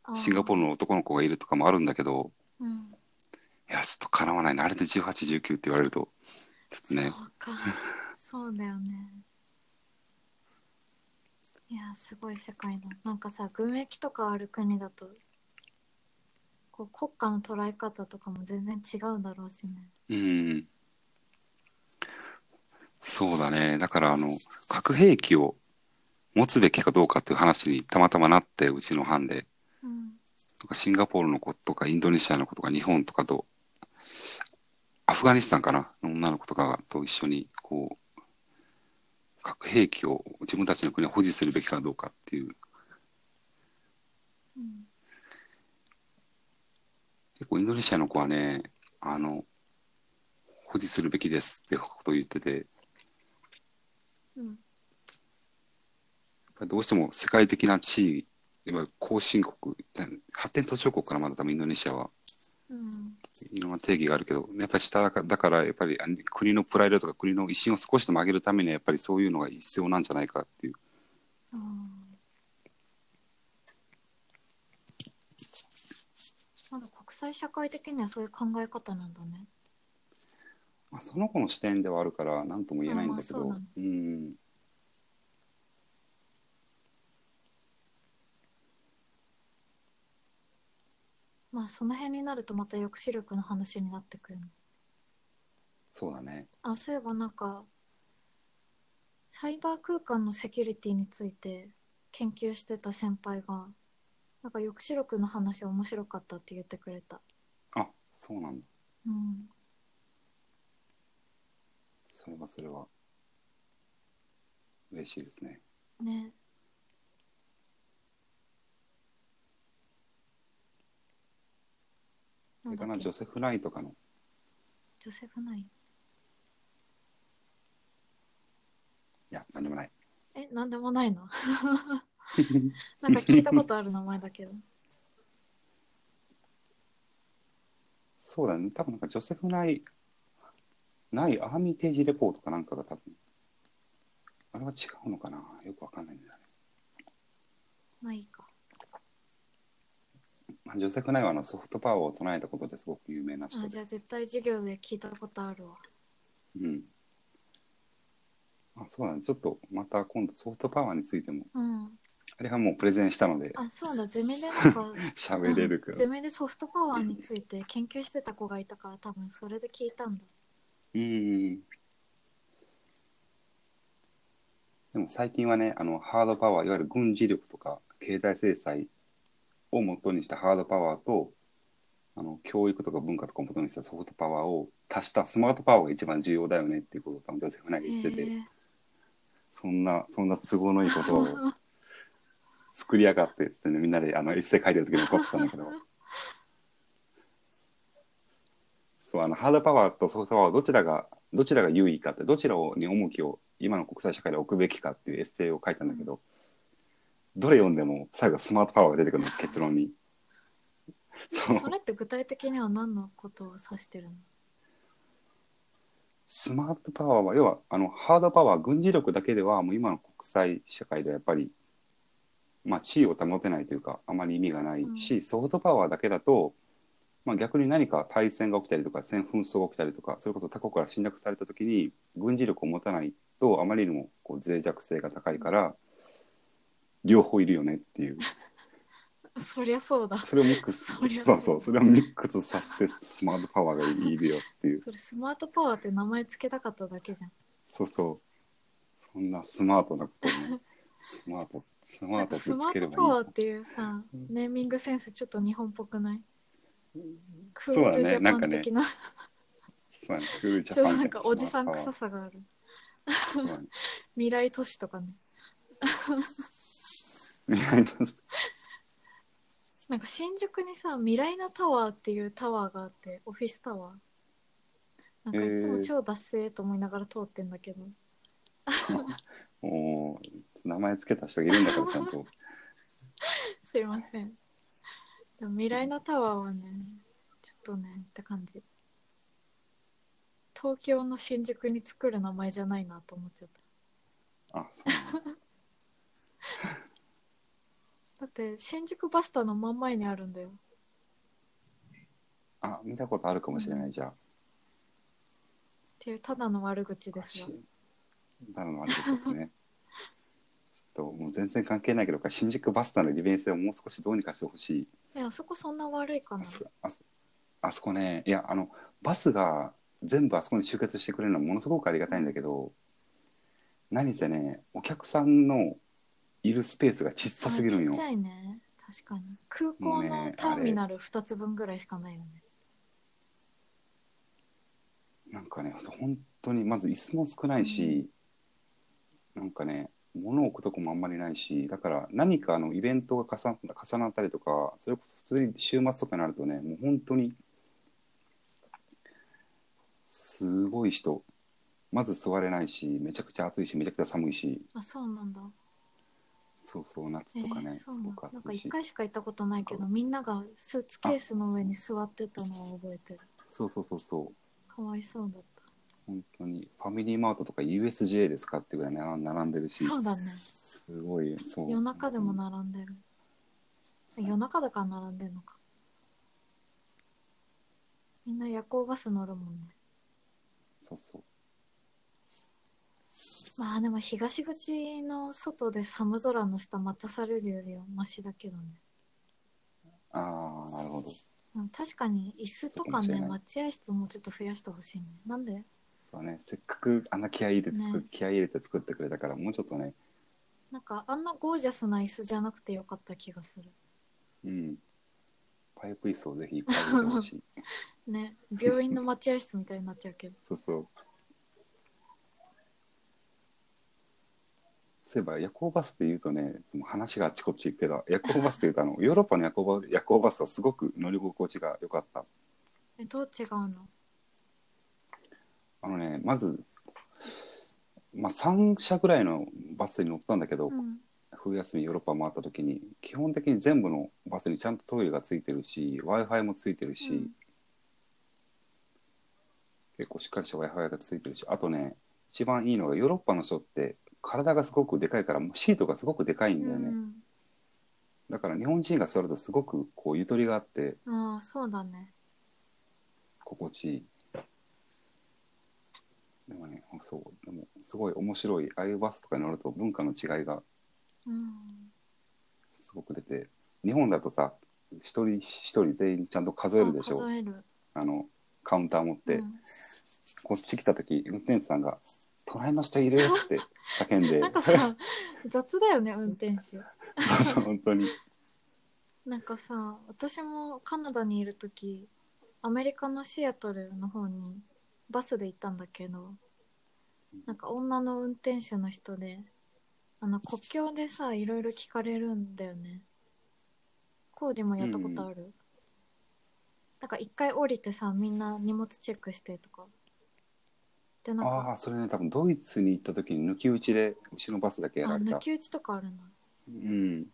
[SPEAKER 2] あ
[SPEAKER 1] シンガポールの男の子がいるとかもあるんだけど
[SPEAKER 2] うん。
[SPEAKER 1] いやちょっとかなわないな。あれで1819って言われるとちょっとね。
[SPEAKER 2] そうか。そうだよね。いやすごい世界だ。なんかさ軍役とかある国だとこう国家の捉え方とかも全然違うだろうしね
[SPEAKER 1] うん。そうだね。だから、あの、核兵器を持つべきかどうかっていう話にたまたまなって、うちの班で。
[SPEAKER 2] うん
[SPEAKER 1] とかシンガポールの子とかインドネシアの子とか日本とかとアフガニスタンかな？の女の子とかと一緒にこう核兵器を自分たちの国を保持するべきかどうかっていう
[SPEAKER 2] うん
[SPEAKER 1] 結構インドネシアの子はねあの保持するべきですってことを言ってて
[SPEAKER 2] うん。
[SPEAKER 1] どうしても世界的な地位いわゆる後進国発展途上国からまだ多分インドネシアは。
[SPEAKER 2] うん。
[SPEAKER 1] いろんな定義があるけど、やっぱり下だから、だからやっぱりあ国のプライドとか国の威信を少しでも上げるためには、やっぱりそういうのが必要なんじゃないかっていう。
[SPEAKER 2] あーまだ国際社会的にはそういう考え方なんだね。
[SPEAKER 1] まあ、その子の視点ではあるから、なんとも言えないんだけど
[SPEAKER 2] あまあ。まあその辺になるとまた抑止力の話になってくるの。
[SPEAKER 1] そうだね。
[SPEAKER 2] あそういえばなんかサイバー空間のセキュリティについて研究してた先輩がなんか抑止力の話面白かったって言ってくれた。
[SPEAKER 1] あ、そうなんだ。
[SPEAKER 2] うん。
[SPEAKER 1] それはそれは。嬉しいですね。
[SPEAKER 2] ね。
[SPEAKER 1] それかな、ジョセフ・ライとかの。
[SPEAKER 2] ジョセフ・ナイン。
[SPEAKER 1] いや、なんでもない。
[SPEAKER 2] え、なんでもないの？なんか聞いたことある名前だけど。
[SPEAKER 1] そうだね。多分なんかジョセフ・ナイ、ナイ・アーミテージ・レポートかなんかが多分。あれは違うのかな？よくわかんないんだよね。
[SPEAKER 2] ないか。
[SPEAKER 1] まあジョセフ・ナイはあのソフトパワーを唱えたことですごく有名な人
[SPEAKER 2] あ、
[SPEAKER 1] です
[SPEAKER 2] じゃあ絶。対授業で聞いたことあるわ。
[SPEAKER 1] うん。あ、そうだね。ちょっとまた今度ソフトパワーについても、
[SPEAKER 2] うん。
[SPEAKER 1] あれはもうプレゼンしたので
[SPEAKER 2] あ、そうだ、ゼミでなんか、
[SPEAKER 1] 喋れるけど。
[SPEAKER 2] ゼミでソフトパワーについて研究してた子がいたから多分それで聞いたんだ。
[SPEAKER 1] うん。でも最近はね、あの、ハードパワー、いわゆる軍事力とか経済制裁を元にしたハードパワーと、あの、教育とか文化とかを元にしたソフトパワーを足したスマートパワーが一番重要だよねっていうことを多分ジョセフ・ナイが言ってて、そんな、そんな都合のいいことを 作りやがってっつってね、みんなであのエッセイ書いてる時に怒ってたんだけど。そう、あの、ハードパワーとソフトパワー、どちらが、どちらが優位かって、どちらに重きを今の国際社会で置くべきかっていうエッセイを書いたんだけど、どれ読んでも最後スマートパワーが出てくるの、結論に。そう
[SPEAKER 2] それって具体的には何のことを指してるの？
[SPEAKER 1] スマートパワーは、要は、あの、ハードパワー、軍事力だけでは、もう今の国際社会ではやっぱり、まあ、地位を保てないというか、あまり意味がないし、ソフトパワーだけだと、まあ、逆に何か対戦が起きたりとか、戦紛争が起きたりとか、それこそ他国から侵略されたときに、軍事力を持たないと、あまりにもこう脆弱性が高いから、両方いるよねっていう。
[SPEAKER 2] そりゃそうだ。
[SPEAKER 1] それをミックス、
[SPEAKER 2] そう
[SPEAKER 1] そうそれをミックスさせて、スマートパワーがいるよっていう。
[SPEAKER 2] それスマートパワーって名前つけたかっただけじゃん。
[SPEAKER 1] そうそう。そんなスマートなことをね、スマート、スマート
[SPEAKER 2] スマー。パワーっていうさ、ネーミングセンスちょっと日本っぽくない？クールジャパン的な、
[SPEAKER 1] そうだね。クールジャパン
[SPEAKER 2] なんかおじさん臭さがある。未来都市とかね。
[SPEAKER 1] 未来の
[SPEAKER 2] なんか新宿にさ、未来なタワーっていうタワーがあって、オフィスタワー。なんかいつも超ダッセーと思いながら通ってんだけど、
[SPEAKER 1] もう、名前つけた人がいるんだから、ちゃんと。
[SPEAKER 2] すいません。でも未来なタワーはね、ちょっとね、って感じ。東京の新宿に作る名前じゃないなと思っちゃった。
[SPEAKER 1] あ、そうなんだ。
[SPEAKER 2] だって新宿バスタの真ん前にあるんだよ。
[SPEAKER 1] あ、見たことあるかもしれない、じゃあ。
[SPEAKER 2] っていうただの悪口ですわ。
[SPEAKER 1] だの悪いですね。ちょっともう全然関係ないけど、新宿バスタの利便性をもう少しどうにかしてほしい。
[SPEAKER 2] え、あそこそんな悪いかな。
[SPEAKER 1] あそあそこね、いや、あの、バスが全部あそこに集結してくれるのはものすごくありがたいんだけど、何せね、お客さんのいるスペースが小さすぎるんよ。
[SPEAKER 2] あちっちゃいね。確かに。空港の
[SPEAKER 1] ね
[SPEAKER 2] ターミナル2つ分ぐらいしかないよね。
[SPEAKER 1] なんかね本当にまず椅子も少ないし、なんかね物を置くとこもあんまりないしだから何かのイベントが重な重なったりとかそれこそ普通に週末とかになるとねもう本当にすごい人まず座れないしめちゃくちゃ暑いしめちゃくちゃ寒いし。
[SPEAKER 2] あそうなんだ。
[SPEAKER 1] そうそう夏とかね、
[SPEAKER 2] えーそう
[SPEAKER 1] すご
[SPEAKER 2] なんだ。なんか
[SPEAKER 1] く暑いし。
[SPEAKER 2] 1回しか行ったことないけどみんながスーツケースの上に座ってたのを覚えてる。
[SPEAKER 1] そうそうそうそう。
[SPEAKER 2] かわいそうだった
[SPEAKER 1] 本当にファミリーマートとか USJ ですかってぐらい並並んでるし
[SPEAKER 2] そうだね。
[SPEAKER 1] すごいそう。
[SPEAKER 2] 夜中でも並んでる。夜中だから並んでるのか。みんな夜行バス乗るもんね。
[SPEAKER 1] そうそう。
[SPEAKER 2] まあでも東口の外で寒空の下待たされるよりはマシだけどね。
[SPEAKER 1] ああなるほど。
[SPEAKER 2] うん確かに椅子とかね待合室もうちょっと増やしてほしいね。なんで？
[SPEAKER 1] そうね。せっかくあんな気合い入れて作,、
[SPEAKER 2] ね
[SPEAKER 1] 気合い入れて作ってくれたからもうちょっとね。
[SPEAKER 2] なんかあんなゴージャスな椅子じゃなくてよかった気がする。
[SPEAKER 1] うん。パイプ椅子をぜひいっぱい入れてほしい。
[SPEAKER 2] ね。病院の待合室みたいになっちゃうけど。
[SPEAKER 1] そうそう。そういえば夜行バスって言うとねその話があっちこっち行くけど夜行バスって言うとあの ヨーロッパの夜行バ夜行バスはすごく乗り心地が良かった。
[SPEAKER 2] えどう違うの？
[SPEAKER 1] あのねまず、まあ、3社ぐらいのバスに乗ったんだけど、
[SPEAKER 2] うん。
[SPEAKER 1] 冬休みヨーロッパ回った時に基本的に全部のバスにちゃんとトイレがついてるし w i f i もついてるし、
[SPEAKER 2] うん。
[SPEAKER 1] 結構しっかりした w i f i がついてるしあとね一番いいのがヨーロッパの人って体がすごくでかいからシートがすごくでかいんだよね、
[SPEAKER 2] うん。
[SPEAKER 1] だから日本人が座るとすごくこうゆとりがあって
[SPEAKER 2] ああそうだね
[SPEAKER 1] 心地いいでもねそうでもすごい面白いああいうバスとかに乗ると文化の違いが
[SPEAKER 2] うん
[SPEAKER 1] すごく出て日本だとさ一人一人全員ちゃんと数えるでしょ？
[SPEAKER 2] あ数える、
[SPEAKER 1] あのカウンター持って、
[SPEAKER 2] うん。
[SPEAKER 1] こっち来た時運転手さんが「隣の人いる!」って叫んで。
[SPEAKER 2] なんかさ雑だよね運転手。
[SPEAKER 1] そうそう本当に。
[SPEAKER 2] なんかさ私もカナダにいる時アメリカのシアトルの方にバスで行ったんだけどなんか女の運転手の人であの国境でさいろいろ聞かれるんだよね。コーディもやったことある、なんか一回降りてさみんな荷物チェックしてとか。でなんか
[SPEAKER 1] ああそれね多分ドイツに行った時に抜き打ちで後ろのバスだけや
[SPEAKER 2] あ
[SPEAKER 1] られた。
[SPEAKER 2] 抜き打ちとかあるな
[SPEAKER 1] うん。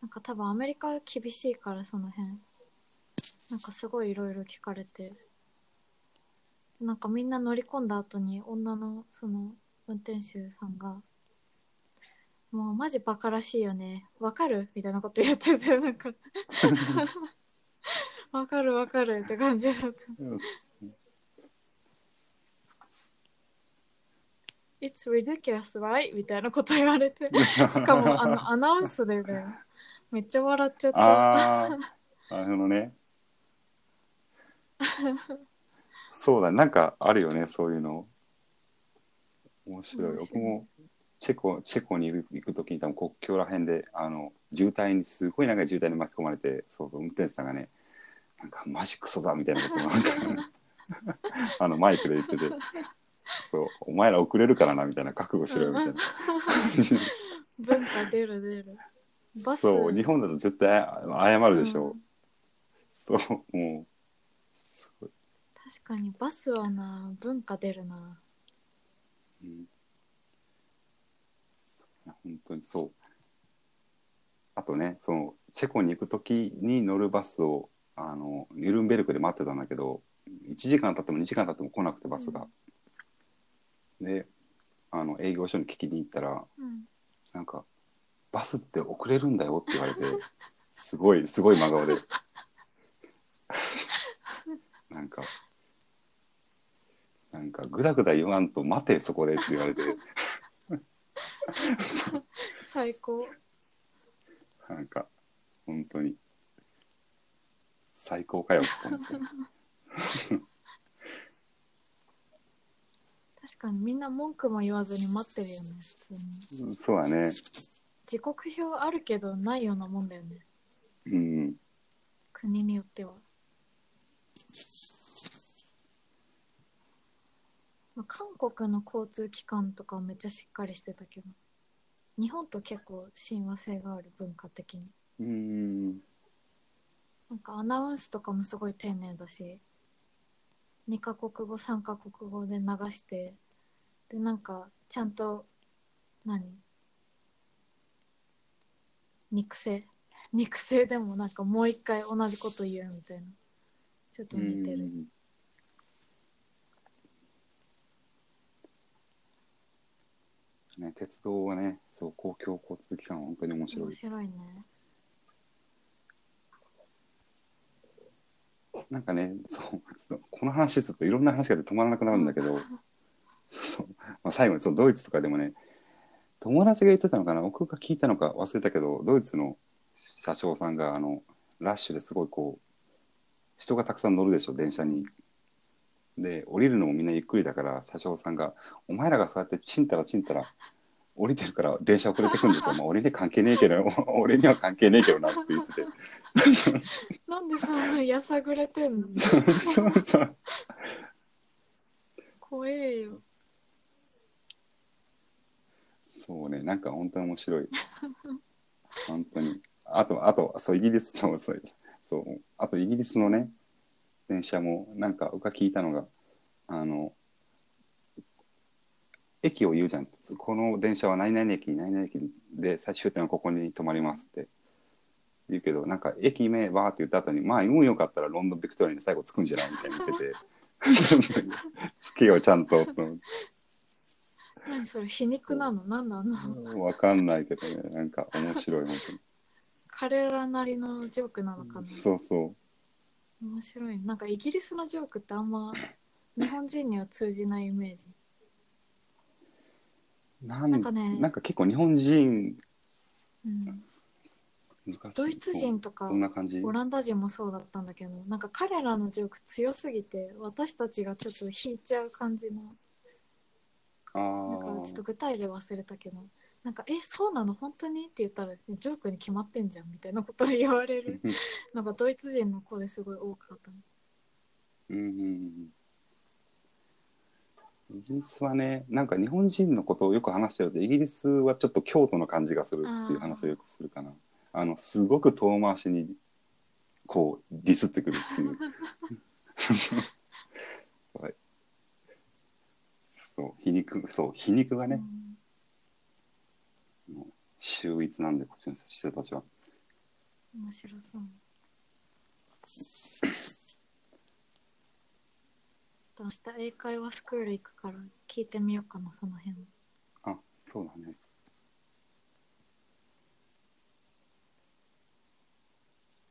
[SPEAKER 2] なんか多分アメリカ厳しいからその辺。なんかすごいいろいろ聞かれてなんかみんな乗り込んだ後に女のその運転手さんが「もうマジバカらしいよね。わかる?」みたいなこと言っててなんか「わかるわかる」って感じだった「It's ridiculous, right?」みたいなこと言われて。しかもあの アナウンスでねめっちゃ笑っちゃった。
[SPEAKER 1] ああなるほどね そうだなんかあるよねそういうの。面白い。
[SPEAKER 2] 面白い。
[SPEAKER 1] 僕もチェコチェコに行く時に多分国境ら辺であの渋滞にすごい長い渋滞に巻き込まれてそうそう運転手さんがねなんかマジクソだみたいなことをなんかあのマイクで言っててそうお前ら遅れるからなみたいな覚悟しろよみたいな。
[SPEAKER 2] 文化出る出る。バス
[SPEAKER 1] そう日本だと絶対謝るでしょ、
[SPEAKER 2] うん。
[SPEAKER 1] そうもう
[SPEAKER 2] 確かにバスはな文化出るな。
[SPEAKER 1] うん、いや本当にそう。あとねそのチェコに行く時に乗るバスをあのニュルンベルクで待ってたんだけど1時間経っても2時間経っても来なくてバスが、であの営業所に聞きに行ったら
[SPEAKER 2] うん。
[SPEAKER 1] なんか「バスって遅れるんだよ」って言われてすごいすごい真顔で。なんかなんかグダグダ言わんと待てそこでって言われて。
[SPEAKER 2] 最高。
[SPEAKER 1] なんか本当に。最高かよって思って
[SPEAKER 2] 確かにみんな文句も言わずに待ってるよね普通に。
[SPEAKER 1] そうだね。
[SPEAKER 2] 時刻表あるけどないようなもんだよね。
[SPEAKER 1] うん。
[SPEAKER 2] 国によっては、まあ、韓国の交通機関とかはめっちゃしっかりしてたけど日本と結構親和性がある文化的に。
[SPEAKER 1] うん。
[SPEAKER 2] なんかアナウンスとかもすごい丁寧だし2カ国語3カ国語で流してでなんかちゃんと何？肉声？肉声でもなんかもう一回同じこと言うみたいな。ちょっと似てる
[SPEAKER 1] ね、鉄道はね、そう、公共交通機関は本当に面白い。
[SPEAKER 2] 面白いね
[SPEAKER 1] なんかね、そう、そうこの話するといろんな話が止まらなくなるんだけど、そうそう、まあ、最後にそのドイツとかでもね、友達が言ってたのかな、僕が聞いたのか忘れたけど、ドイツの車掌さんが、あの、ラッシュですごいこう、人がたくさん乗るでしょ、電車に。で、降りるのもみんなゆっくりだから、車掌さんが、お前らがそうやってちんたらちんたら降りてるから電車遅れてくんですよ。まあ、俺に関係ねえけど、俺には関係ねえけどなって言ってて。
[SPEAKER 2] なんでそんなやさぐれてんの？
[SPEAKER 1] そうそうそう。
[SPEAKER 2] 怖えよ
[SPEAKER 1] そうね、なんか本当に面白い。本当に。あと、あと、そう、イギリス、そうそう、そう、あとイギリスのね、電車も、なんか、僕が聞いたのが、あの、駅を言うじゃん。この電車は何々駅、何々駅で、最終点はここに止まりますって言うけど、なんか、駅名わーって言った後に、まあ、運よかったらロンドン・ビクトリアに最後着くんじゃないみたいに言ってて、着けよ、ちゃんと。
[SPEAKER 2] 何それ皮肉なの？何なの？
[SPEAKER 1] わかんないけどね、なんか面白い、本当に。
[SPEAKER 2] 彼らなりのジョークなのかな。
[SPEAKER 1] そうそ
[SPEAKER 2] 面白いなんかイギリスのジョークってあんま 日本人には通じないイメージ
[SPEAKER 1] う。なん
[SPEAKER 2] なんかね
[SPEAKER 1] なんか結構日本人、
[SPEAKER 2] うん
[SPEAKER 1] 難しい。
[SPEAKER 2] ドイツ人とか。オランダ人もそうだったんだけどなんか彼らのジョーク強すぎて私たちがちょっと引いちゃう感じの
[SPEAKER 1] あ
[SPEAKER 2] なん
[SPEAKER 1] あ
[SPEAKER 2] かちょっと具体例忘れたけどなんか「えそうなの？本当に?」って言ったら「ジョークに決まってんじゃん」みたいなことを言われるなんかドイツ人の子ですごい多かったの
[SPEAKER 1] うんうんうん。イギリスはね、なんか日本人のことをよく話してると、イギリスはちょっと京都の感じがするっていう話をよくするかな。あの、すごく遠回しに、こう、ディスってくるっていう。はいそう、皮肉、そう、皮肉がね、秀逸なんで、こっちの人たちは。
[SPEAKER 2] うん面白そうちょっと明日英会話スクール行くから聞いてみようかなその辺
[SPEAKER 1] あ、そうだね。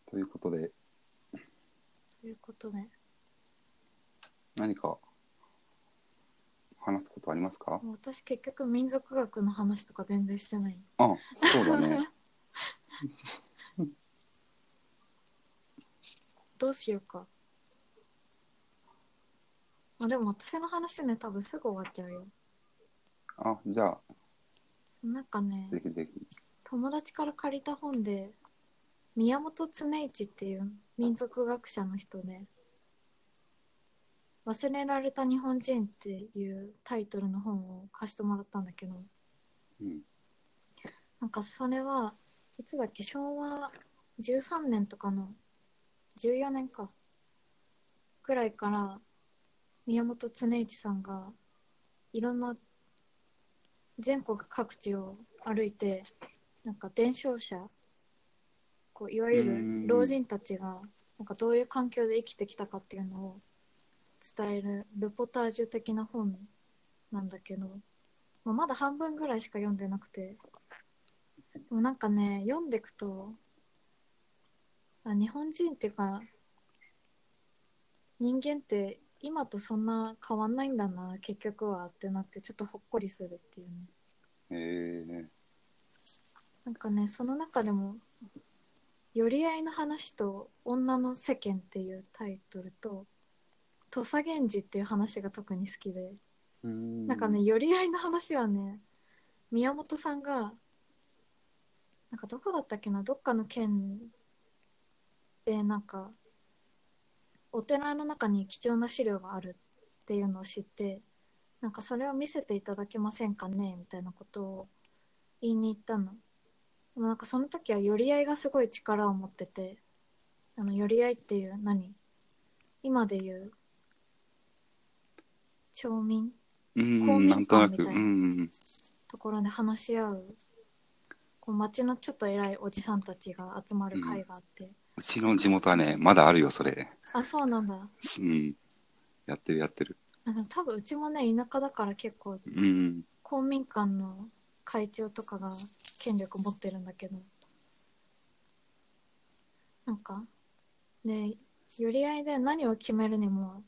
[SPEAKER 1] ということで、
[SPEAKER 2] ということで
[SPEAKER 1] 何か話すことありますか？
[SPEAKER 2] 私結局民族学の話とか全然してない。
[SPEAKER 1] あ、そうだね。
[SPEAKER 2] どうしようか。あでも私の話ね多分すぐ終わっちゃうよ。
[SPEAKER 1] あ、じゃあ、
[SPEAKER 2] なんかね
[SPEAKER 1] ぜひぜひ。
[SPEAKER 2] 友達から借りた本で宮本恒一っていう民族学者の人で「忘れられた日本人」っていうタイトルの本を貸してもらったんだけど
[SPEAKER 1] うん。
[SPEAKER 2] なんかそれはいつだっけ昭和13年とかの14年かくらいから宮本恒一さんがいろんな全国各地を歩いてなんか伝承者こういわゆる老人たちがなんかどういう環境で生きてきたかっていうのを伝えるルポタージュ的な本なんだけど、まあ、まだ半分ぐらいしか読んでなくて。でもなんかね読んでくとあ日本人っていうか人間って今とそんな変わんないんだな結局はってなってちょっとほっこりするっていうね。
[SPEAKER 1] え
[SPEAKER 2] なんかねその中でも「寄り合いの話と女の世間」っていうタイトルと「土佐源氏」っていう話が特に好きで。
[SPEAKER 1] ー、
[SPEAKER 2] なんかね、寄り合いの話はね、宮本さんが、なんかどこだったっけなどっかの県でなんかお寺の中に貴重な資料があるっていうのを知ってなんかそれを見せていただけませんかねみたいなことを言いに行ったの。でもなんかその時は寄り合いがすごい力を持っててあの寄り合いっていう何？今で言う町民
[SPEAKER 1] うん、
[SPEAKER 2] 公民
[SPEAKER 1] なんとなく、
[SPEAKER 2] 館みたいな
[SPEAKER 1] うん。
[SPEAKER 2] ところで話し合うこう町のちょっと偉いおじさんたちが集まる会があって、
[SPEAKER 1] うちの地元はね、まだあるよ、それ。
[SPEAKER 2] あそうなんだ
[SPEAKER 1] うん。やってるやってる。
[SPEAKER 2] あの多分うちもね田舎だから結構
[SPEAKER 1] うん。
[SPEAKER 2] 公民館の会長とかが権力持ってるんだけどなんかで寄り合いで何を決めるにも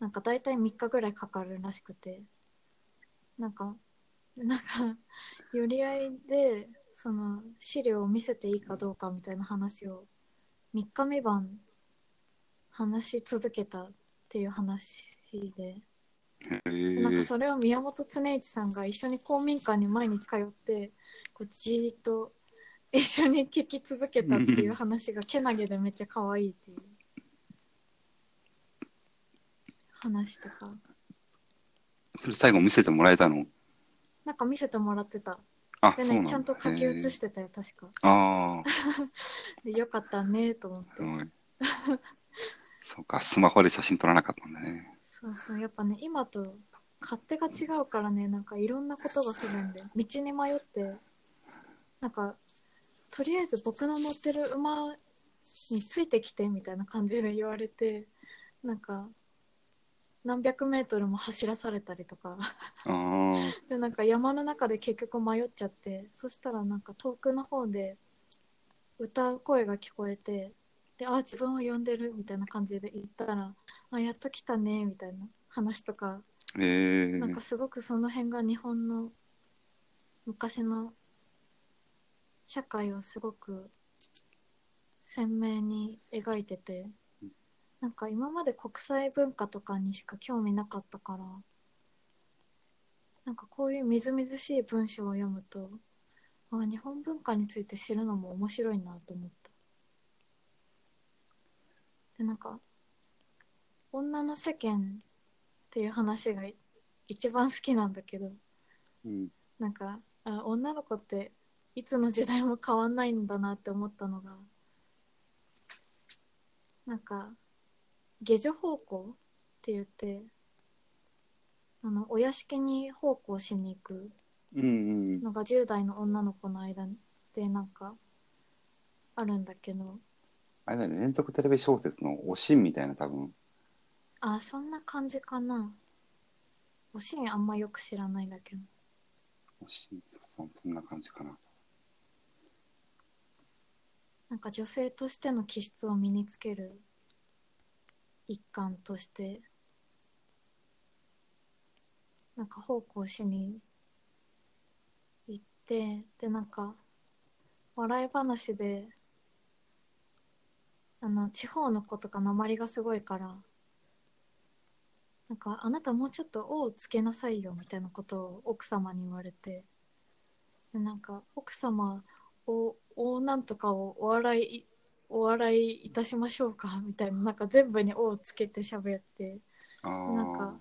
[SPEAKER 2] なんか大体3日ぐらいかかるらしくてなんかなんか寄り合いでその資料を見せていいかどうかみたいな話を3日3晩話し続けたっていう話で。なんか
[SPEAKER 1] え。
[SPEAKER 2] それを宮本恒一さんが一緒に公民館に毎日通ってこうじーっと一緒に聞き続けたっていう話がけなげでめっちゃ可愛いっていう話とか。
[SPEAKER 1] それ最後見せてもらえたの？
[SPEAKER 2] なんか見せてもらってた。
[SPEAKER 1] あ、
[SPEAKER 2] で
[SPEAKER 1] そうなんだ。
[SPEAKER 2] ねちゃんと書き写してたよ確か。
[SPEAKER 1] あ
[SPEAKER 2] でよかったねと思って。
[SPEAKER 1] そうか、スマホで写真撮らなかったんだね。
[SPEAKER 2] そうそうやっぱね今と勝手が違うからねなんかいろんなことがするんで道に迷ってなんかとりあえず僕の乗ってる馬についてきてみたいな感じで言われてなんか何百メートルも走らされたりとか。でなんか山の中で結局迷っちゃってそしたらなんか遠くの方で歌う声が聞こえてであ自分を呼んでるみたいな感じで言ったらあやっと来たねみたいな話とか
[SPEAKER 1] ええ
[SPEAKER 2] なんかすごくその辺が日本の昔の社会をすごく鮮明に描いててなんか今まで国際文化とかにしか興味なかったからなんかこういうみずみずしい文章を読むとあ日本文化について知るのも面白いなと思ったでなんか女の世間っていう話が一番好きなんだけど
[SPEAKER 1] うん。
[SPEAKER 2] なんかあ女の子っていつの時代も変わんないんだなって思ったのがなんか下女奉公って言ってあのお屋敷に奉公しに行く。のが10代の女の子の間でなんかあるんだけど
[SPEAKER 1] あれだよね、連続テレビ小説のおしんみたいな多分。
[SPEAKER 2] あそんな感じかなおしんあんまよく知らないんだけど
[SPEAKER 1] おしん、そうそう、そんな感じかな。
[SPEAKER 2] なんか女性としての気質を身につける一環としてなんか奉公しに行ってでなんか笑い話であの地方の子とか鉛がすごいからなんかあなたもうちょっと「お」をつけなさいよみたいなことを奥様に言われてでなんか奥様おおなんとかをお笑いお笑いいたしましょうか？みたいななんか全部に「お」をつけて喋って。なんか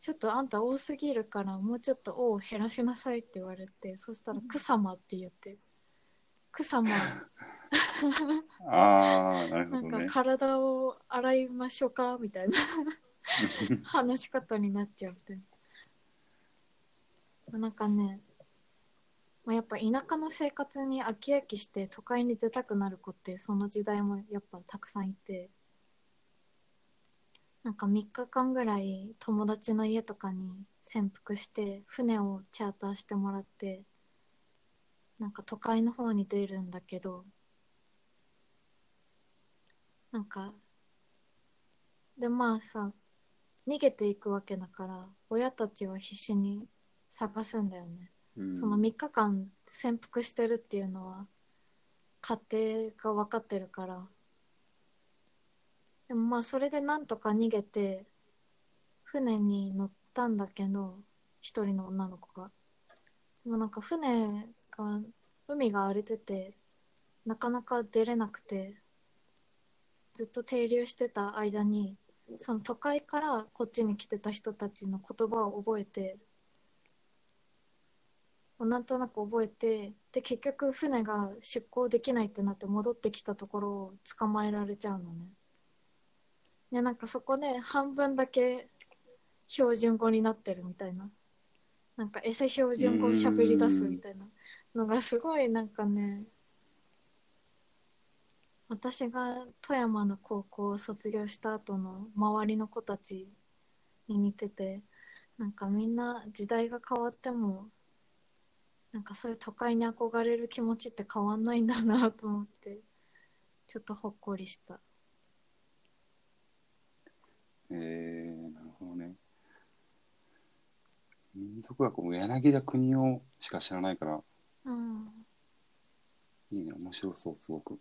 [SPEAKER 2] ちょっとあんた多すぎるからもうちょっと「お」を減らしなさいって言われてそしたら「くさま」って言って「くさま。
[SPEAKER 1] ああ、なるほ
[SPEAKER 2] なんか。体を洗いましょうか」みたいな。話し方になっちゃうみたいななんかねまあ、やっぱ田舎の生活に飽き飽きして都会に出たくなる子ってその時代もやっぱたくさんいてなんか3日間ぐらい友達の家とかに潜伏して船をチャーターしてもらってなんか都会の方に出るんだけどなんかでまあさ逃げていくわけだから親たちは必死に探すんだよね。その3日間潜伏してるっていうのは家庭が分かってるから。でもまあそれでなんとか逃げて船に乗ったんだけど一人の女の子が。でもなんか船が海が荒れててなかなか出れなくてずっと停留してた間にその都会からこっちに来てた人たちの言葉を覚えてなんとなく覚えてで結局船が出港できないってなって戻ってきたところを捕まえられちゃうのね。でなんかそこで半分だけ標準語になってるみたいななんかエセ標準語を喋り出すみたいなのがすごいなんかね私が富山の高校を卒業した後の周りの子たちに似ててなんかみんな時代が変わってもなんかそういう都会に憧れる気持ちって変わんないんだなと思ってちょっとほっこりした
[SPEAKER 1] えー、なるほどね。民族学も柳田国男しか知らないから、
[SPEAKER 2] うん
[SPEAKER 1] いいね、面白そう、すごく。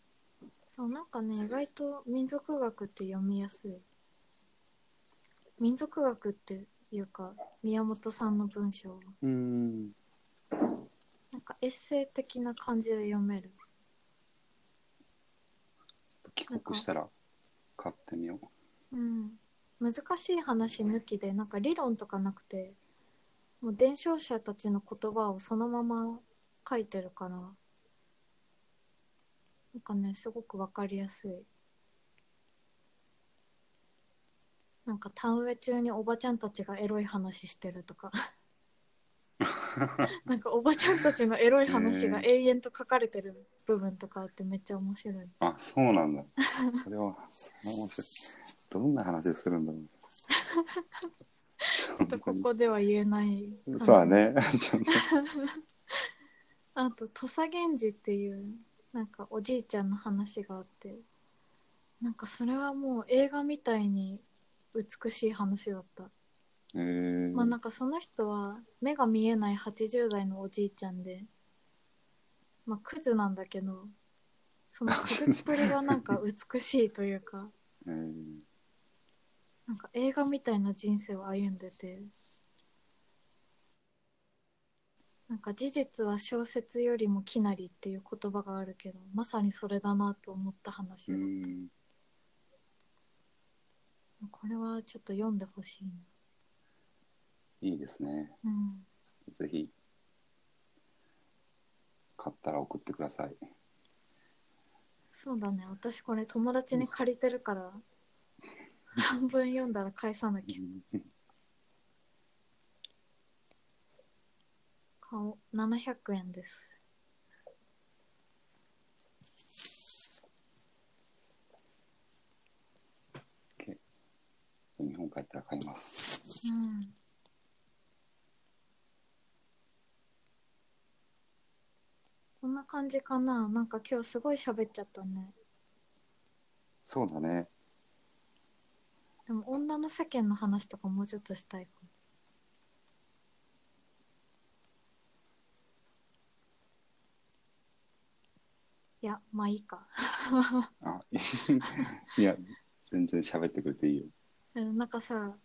[SPEAKER 2] そうなんかね意外と民族学って読みやすい民族学っていうか宮本さんの文章は
[SPEAKER 1] うーん。
[SPEAKER 2] なんかエッセイ的な感じで読める
[SPEAKER 1] 帰国したら買ってみよう。
[SPEAKER 2] うん難しい話抜きでなんか理論とかなくてもう伝承者たちの言葉をそのまま書いてるからなんかねすごくわかりやすいなんか田植え中におばちゃんたちがエロい話してるとか なんかおばちゃんたちのエロい話が永遠と書かれてる部分とかあってめっちゃ面白い
[SPEAKER 1] あ、そうなんだ。それは、それは面白い。どんな話するんだろう。
[SPEAKER 2] ちょっとここでは言えない感じ
[SPEAKER 1] そうだね。ちょっと
[SPEAKER 2] あと土佐源氏っていうなんかおじいちゃんの話があってなんかそれはもう映画みたいに美しい話だった、
[SPEAKER 1] えー、
[SPEAKER 2] まあなんかその人は目が見えない80代のおじいちゃんでまあクズなんだけどそのクズっぷりがなんか美しいというか。
[SPEAKER 1] えー。
[SPEAKER 2] なんか映画みたいな人生を歩んでて。なんか事実は小説よりもきなりっていう言葉があるけどまさにそれだなと思った話
[SPEAKER 1] う
[SPEAKER 2] だ。った
[SPEAKER 1] ん。
[SPEAKER 2] これはちょっと読んでほしい
[SPEAKER 1] いいですね。
[SPEAKER 2] なうん
[SPEAKER 1] ぜひ、買ったら送ってください。
[SPEAKER 2] そうだね私これ友達に借りてるから半分読んだら返さなきゃ顔700円です
[SPEAKER 1] 日本帰ったら買います。
[SPEAKER 2] うんこんな感じかな。なんか今日すごい喋っちゃったね。
[SPEAKER 1] そうだね。
[SPEAKER 2] でも女の世間の話とかもうちょっとしたいかも。いやまあいいか。
[SPEAKER 1] あ、いや、全然喋ってくれていいよ。
[SPEAKER 2] うんなんかさ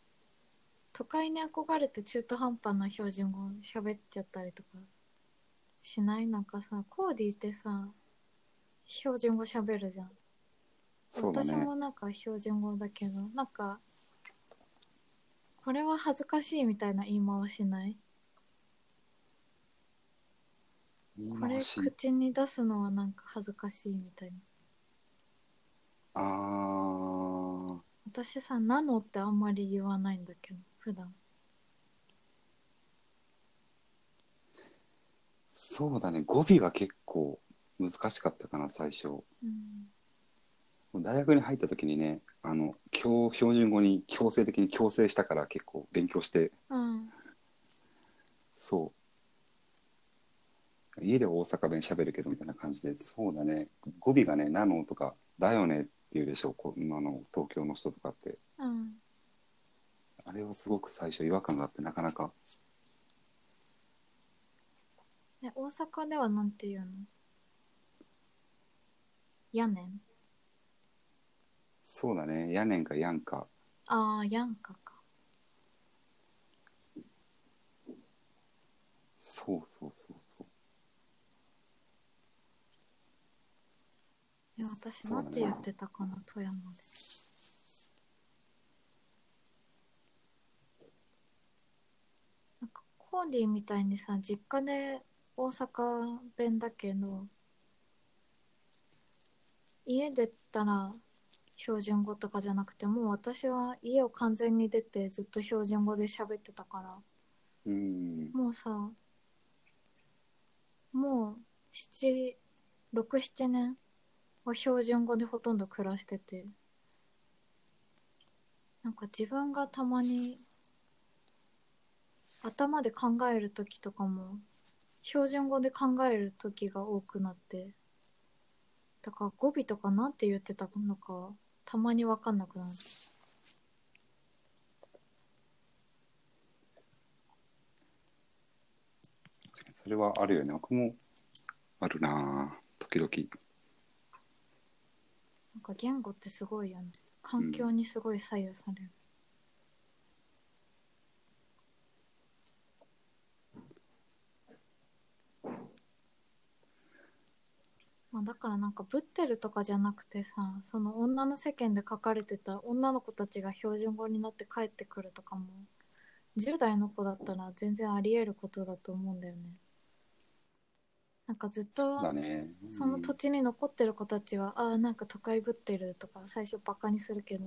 [SPEAKER 2] 都会に憧れて中途半端な標準語喋っちゃったりとかしない？なんかさコーディってさ標準語喋るじゃん、
[SPEAKER 1] そうだね。
[SPEAKER 2] 私も。なんか標準語だけどなんかこれは恥ずかしいみたいな言い回しない？
[SPEAKER 1] 言い
[SPEAKER 2] これ
[SPEAKER 1] 回し
[SPEAKER 2] 口に出すのはなんか恥ずかしいみたいな。
[SPEAKER 1] あー、
[SPEAKER 2] 私さ「なの」ってあんまり言わないんだけど普段
[SPEAKER 1] そうだね。語尾は結構難しかったかな、最初。
[SPEAKER 2] うん
[SPEAKER 1] 大学に入った時にね、あの、教標準語に強制的に強制したから結構勉強して、
[SPEAKER 2] うん
[SPEAKER 1] そう。家では大阪弁喋るけどみたいな感じで、そうだね。語尾がね、なのとか、だよねって言うでしょ、こう今の東京の人とかって。
[SPEAKER 2] うん
[SPEAKER 1] あれはすごく最初違和感があって、なかなか。
[SPEAKER 2] え大阪ではなんて言うの？屋根？
[SPEAKER 1] そうだね。やねんかやんか。
[SPEAKER 2] ああやんかか
[SPEAKER 1] そうそうそうそう。
[SPEAKER 2] え私
[SPEAKER 1] そうだね
[SPEAKER 2] なんて言ってたかな？富山でなんかコーディみたいにさ実家で大阪弁だけど家出たら標準語とかじゃなくてもう私は家を完全に出てずっと標準語で喋ってたから
[SPEAKER 1] うん。
[SPEAKER 2] もうさもう767年は標準語でほとんど暮らしててなんか自分がたまに頭で考える時とかも標準語で考える時が多くなってだから語尾とかなんて言ってたのかたまに分かんなくなる
[SPEAKER 1] それはあるよね。僕もあるなぁ時々。
[SPEAKER 2] なんか言語ってすごいよね環境にすごい左右される、まあ、だからなんかブッテルとかじゃなくてさその女の世間で書かれてた女の子たちが標準語になって帰ってくるとかも10代の子だったら全然ありえることだと思うんだよね。なんかずっと。その土地に残ってる子たちは、ああなんか都会ぶってるとか最初バカにするけど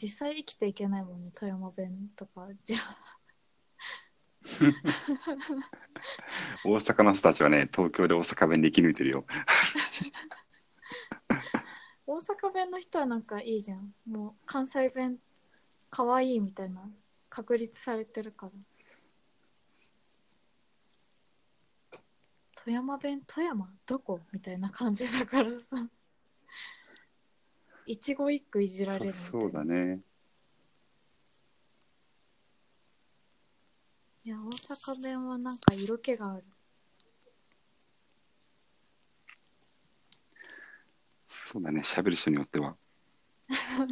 [SPEAKER 2] 実際生きていけないもんね富山弁とか。じゃあ
[SPEAKER 1] 大阪の人たちはね、東京で大阪弁で生き抜いてるよ。
[SPEAKER 2] 大阪弁の人はなんかいいじゃんもう関西弁かわいいみたいな確立されてるから富山弁富山どこ？みたいな感じだからさ一語一句いじられる
[SPEAKER 1] そうだね。
[SPEAKER 2] いや大阪弁はなんか色気がある
[SPEAKER 1] そうだね。喋る人によっては。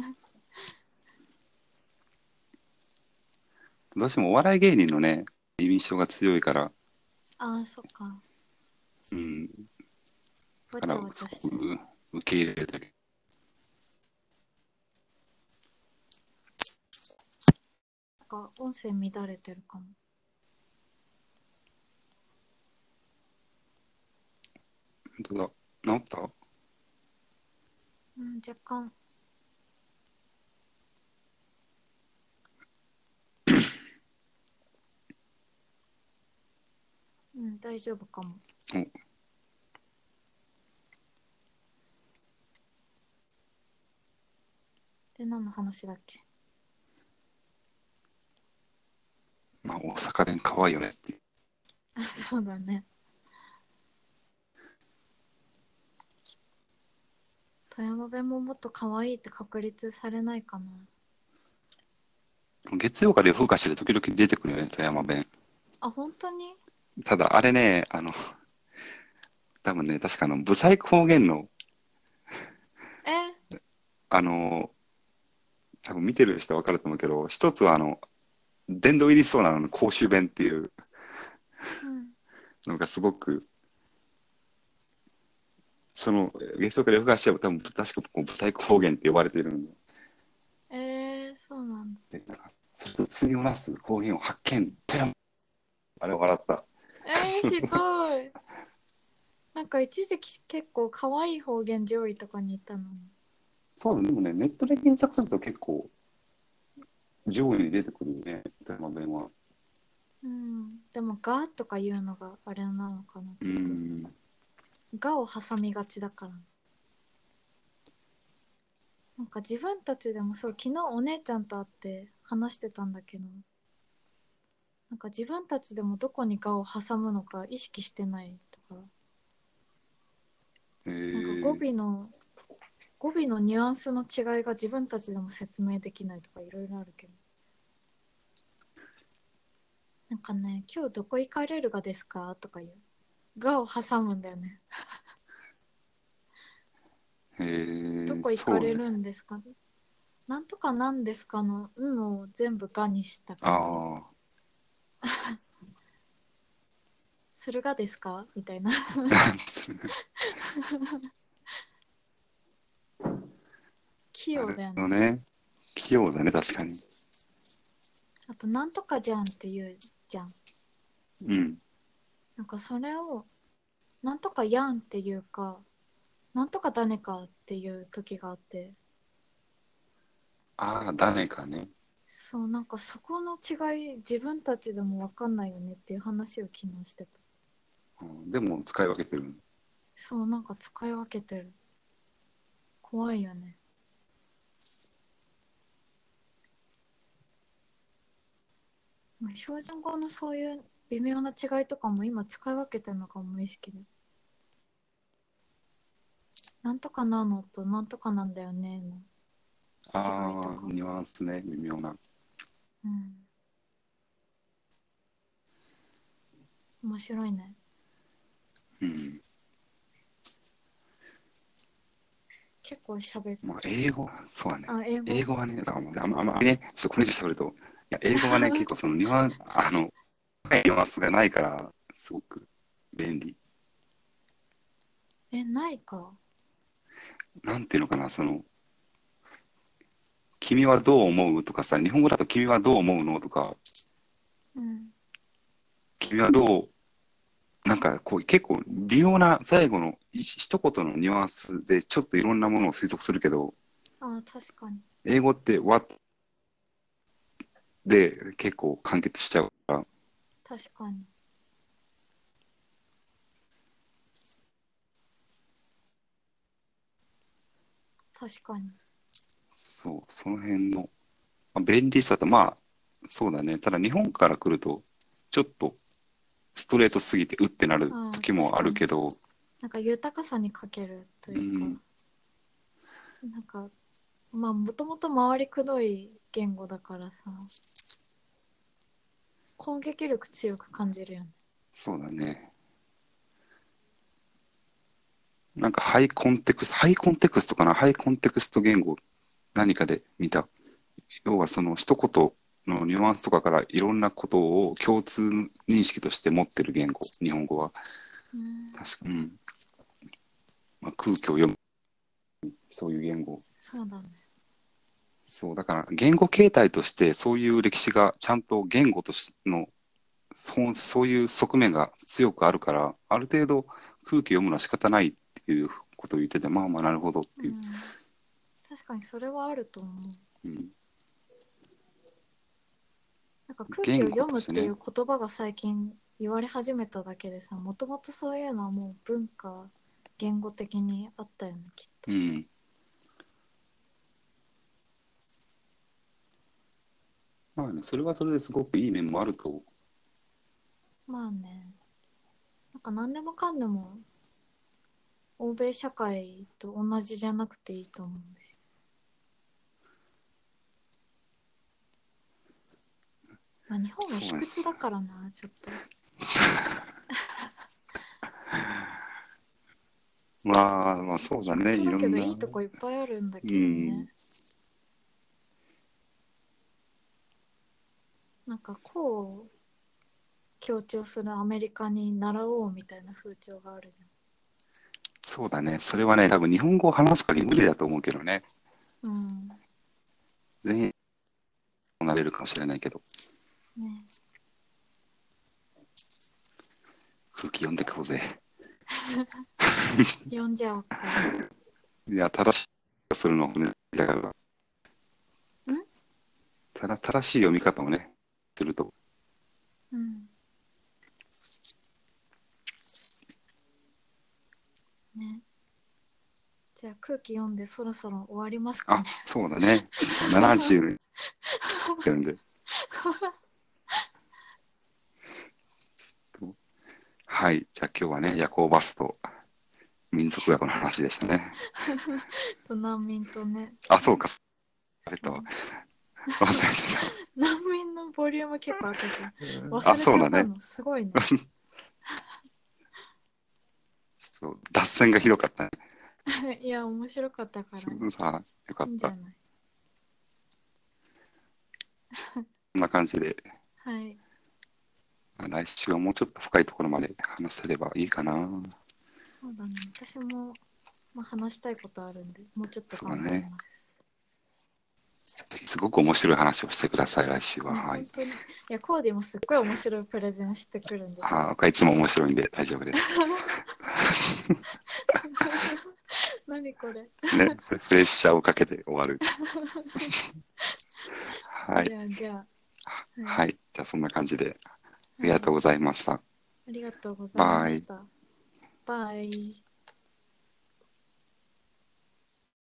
[SPEAKER 1] どうしてもお笑い芸人のね、印象が強いから、
[SPEAKER 2] ああそっか
[SPEAKER 1] うん。だからそこう受け入れるだけ。
[SPEAKER 2] なんか音声乱れてるかも
[SPEAKER 1] 本当だ。治った？
[SPEAKER 2] うん若干。うん大丈夫かも。
[SPEAKER 1] お。
[SPEAKER 2] で何の話だっけ？
[SPEAKER 1] まあ、大阪弁可愛いよねって。
[SPEAKER 2] あ そうだね富山弁ももっと可愛いって確立されないかな。
[SPEAKER 1] 月曜から夜更かしで時々出てくるよね、富山弁。
[SPEAKER 2] あ本当に？
[SPEAKER 1] ただ、あれね、あの、多分ね、確かあの、ブサイク方言の、
[SPEAKER 2] え？
[SPEAKER 1] あの、多分見てる人は分かると思うけど、一つはあの、殿堂入りしそうなの公衆弁っていう
[SPEAKER 2] うん。
[SPEAKER 1] のがすごく、その、月曜から夜更かしは多分確かこうブサイク方言って呼ばれているの
[SPEAKER 2] えー、そうなんだ。
[SPEAKER 1] で、なんか、それと次をなす方言を発見、富山あれ笑った。
[SPEAKER 2] えー、ひどい。なんか一時期結構可愛い方言上位とかにいたのに。
[SPEAKER 1] そうでもね、ネットで検索すると結構、上位に出てくるよね、富山弁は。
[SPEAKER 2] うん。でも「が」とか言うのがあれなのかな
[SPEAKER 1] う
[SPEAKER 2] ちょっと。
[SPEAKER 1] ん。
[SPEAKER 2] 「が」を挟みがちだから。なんか自分たちでもそう昨日お姉ちゃんと会って話してたんだけどなんか自分たちでもどこに「が」を挟むのか意識してないとか。
[SPEAKER 1] え
[SPEAKER 2] なん
[SPEAKER 1] ー
[SPEAKER 2] か語尾の語尾のニュアンスの違いが自分たちでも説明できないとかいろいろあるけど。なんかね「今日どこ行かれるがですか?」とか言う「が」を挟むんだよね
[SPEAKER 1] えー
[SPEAKER 2] どこ行かれるんですか、なんとかなんですかの「ん」を全部「が」にした感
[SPEAKER 1] ああ。
[SPEAKER 2] じ するがですか？みたいな 器用だよね。
[SPEAKER 1] ね。器用だね、確かに。
[SPEAKER 2] あと、なんとかじゃんって言うじゃん。
[SPEAKER 1] うん。
[SPEAKER 2] なんかそれを、なんとかやんっていうか、なんとかだねかっていう時があって、
[SPEAKER 1] ああ、誰かね。
[SPEAKER 2] そう、なんかそこの違い、自分たちでもわかんないよねっていう話を昨日してた。
[SPEAKER 1] うんでも使い分けてる。
[SPEAKER 2] そう、なんか使い分けてる。怖いよね。まあ標準語のそういう微妙な違いとかも今使い分けてるのかも無意識で。なんとかなのとなんとかなんだよねの。
[SPEAKER 1] ああ、ニュアンスね、微妙な。
[SPEAKER 2] うん。面白いね。
[SPEAKER 1] うん。
[SPEAKER 2] 結構喋って。
[SPEAKER 1] まあ、英語、そうだね。
[SPEAKER 2] あ、英語。
[SPEAKER 1] 英語はね、だからもうあんまあんまりね、ちょっとこれ以上喋ると、いや、英語はね、結構そのニュアンス、あの、深いニュアンスがないから、すごく便利。
[SPEAKER 2] え、ないか？
[SPEAKER 1] なんていうのかな、その、君はどう思うとかさ、日本語だと君はどう思うのとか、
[SPEAKER 2] うん。
[SPEAKER 1] 君はどう、なんかこう結構微妙な最後の一一言のニュアンスでちょっといろんなものを推測するけど、
[SPEAKER 2] あ、確かに。
[SPEAKER 1] 英語って what で結構完結しちゃうから、
[SPEAKER 2] 確かに。確かに。
[SPEAKER 1] そう、その辺の、まあ便利さと、まあ、そうだね。ただ日本から来ると、ちょっとストレートすぎてうってなる時もあるけど、
[SPEAKER 2] なんか豊かさに欠けるというか、なんか、まあもともと回りくどい言語だからさ、攻撃力強く感じるよね。
[SPEAKER 1] そうだね。なんかハイコンテクスト、ハイコンテクストかな？ハイコンテクスト言語、何かで見た？要はその一言のニュアンスとかからいろんなことを共通認識として持ってる言語、日本語は。
[SPEAKER 2] うん、
[SPEAKER 1] 確か、うん。まあ、空気を読む、そういう言語。
[SPEAKER 2] そうだね。
[SPEAKER 1] そう、だから言語形態としてそういう歴史がちゃんと言語としてのそうそういう側面が強くあるから、ある程度空気読むのは仕方ないっていうことを言ってて、まあまあなるほどっていうう。
[SPEAKER 2] ん、確かにそれはあると思う。
[SPEAKER 1] うん
[SPEAKER 2] なんか空気を読むっていう言葉が最近言われ始めただけでさ、もともとそういうのはもう文化、言語的にあったよね、きっと。
[SPEAKER 1] うん。まあね、それはそれですごくいい面もあると、
[SPEAKER 2] まあね。なんか何でもかんでも欧米社会と同じじゃなくていいと思うんですよ。まあ、日本は卑屈だからな、ちょっと。
[SPEAKER 1] まあまあそうだね、いろんな。
[SPEAKER 2] いいとこいっぱいあるんだけど
[SPEAKER 1] うん
[SPEAKER 2] ね。なん強調するアメリカに習おうみたいな風潮があるじ
[SPEAKER 1] そうだね、それはね、多分日本語を話す限り無理だと思うけどね。
[SPEAKER 2] ゃん。うん。
[SPEAKER 1] 全員なれるかもしれないけど、
[SPEAKER 2] ね。
[SPEAKER 1] 空気読んでこうぜ。
[SPEAKER 2] 読んじゃおうか。
[SPEAKER 1] いや、正しいするのもね、だから。ただ正しい読み方をね、すると。
[SPEAKER 2] うん。ね。じゃあ空気読んでそろそろ終わりますか
[SPEAKER 1] あ
[SPEAKER 2] ね。、
[SPEAKER 1] そうだね。ちょっと70ってるんで。ちょっとはい。じゃあ今日はね、夜行バスと民族学の話でしたね。
[SPEAKER 2] と難民とね。
[SPEAKER 1] あ、そうか。忘れたわ
[SPEAKER 2] そう
[SPEAKER 1] 忘れて
[SPEAKER 2] 難民のボリューム結構あったけど忘れ
[SPEAKER 1] た。あ、そうだね。
[SPEAKER 2] ったのすごいね。
[SPEAKER 1] ちょっと脱線がひどかったね。
[SPEAKER 2] いや面白かったからい
[SPEAKER 1] さあ、よかった。こ
[SPEAKER 2] いんじゃない？
[SPEAKER 1] んな感じで、
[SPEAKER 2] はい
[SPEAKER 1] まあ来週はもうちょっと深いところまで話せればいいかな。
[SPEAKER 2] そうだね私も、まあ、話したいことあるんでもうちょっと考え
[SPEAKER 1] そうだね
[SPEAKER 2] ます、
[SPEAKER 1] すごく面白い話をしてください、来週は。
[SPEAKER 2] ね
[SPEAKER 1] はい
[SPEAKER 2] いやコーディもすっごい面白いプレゼンしてくるんですよ
[SPEAKER 1] あ僕はいつも面白いんで大丈夫です。
[SPEAKER 2] 何これ、
[SPEAKER 1] ね、プレッシャーをかけて終わる。はい
[SPEAKER 2] じ。ゃあじゃあ
[SPEAKER 1] はい。じゃあそんな感じでありがとうございました。
[SPEAKER 2] ありがとうございましたバイ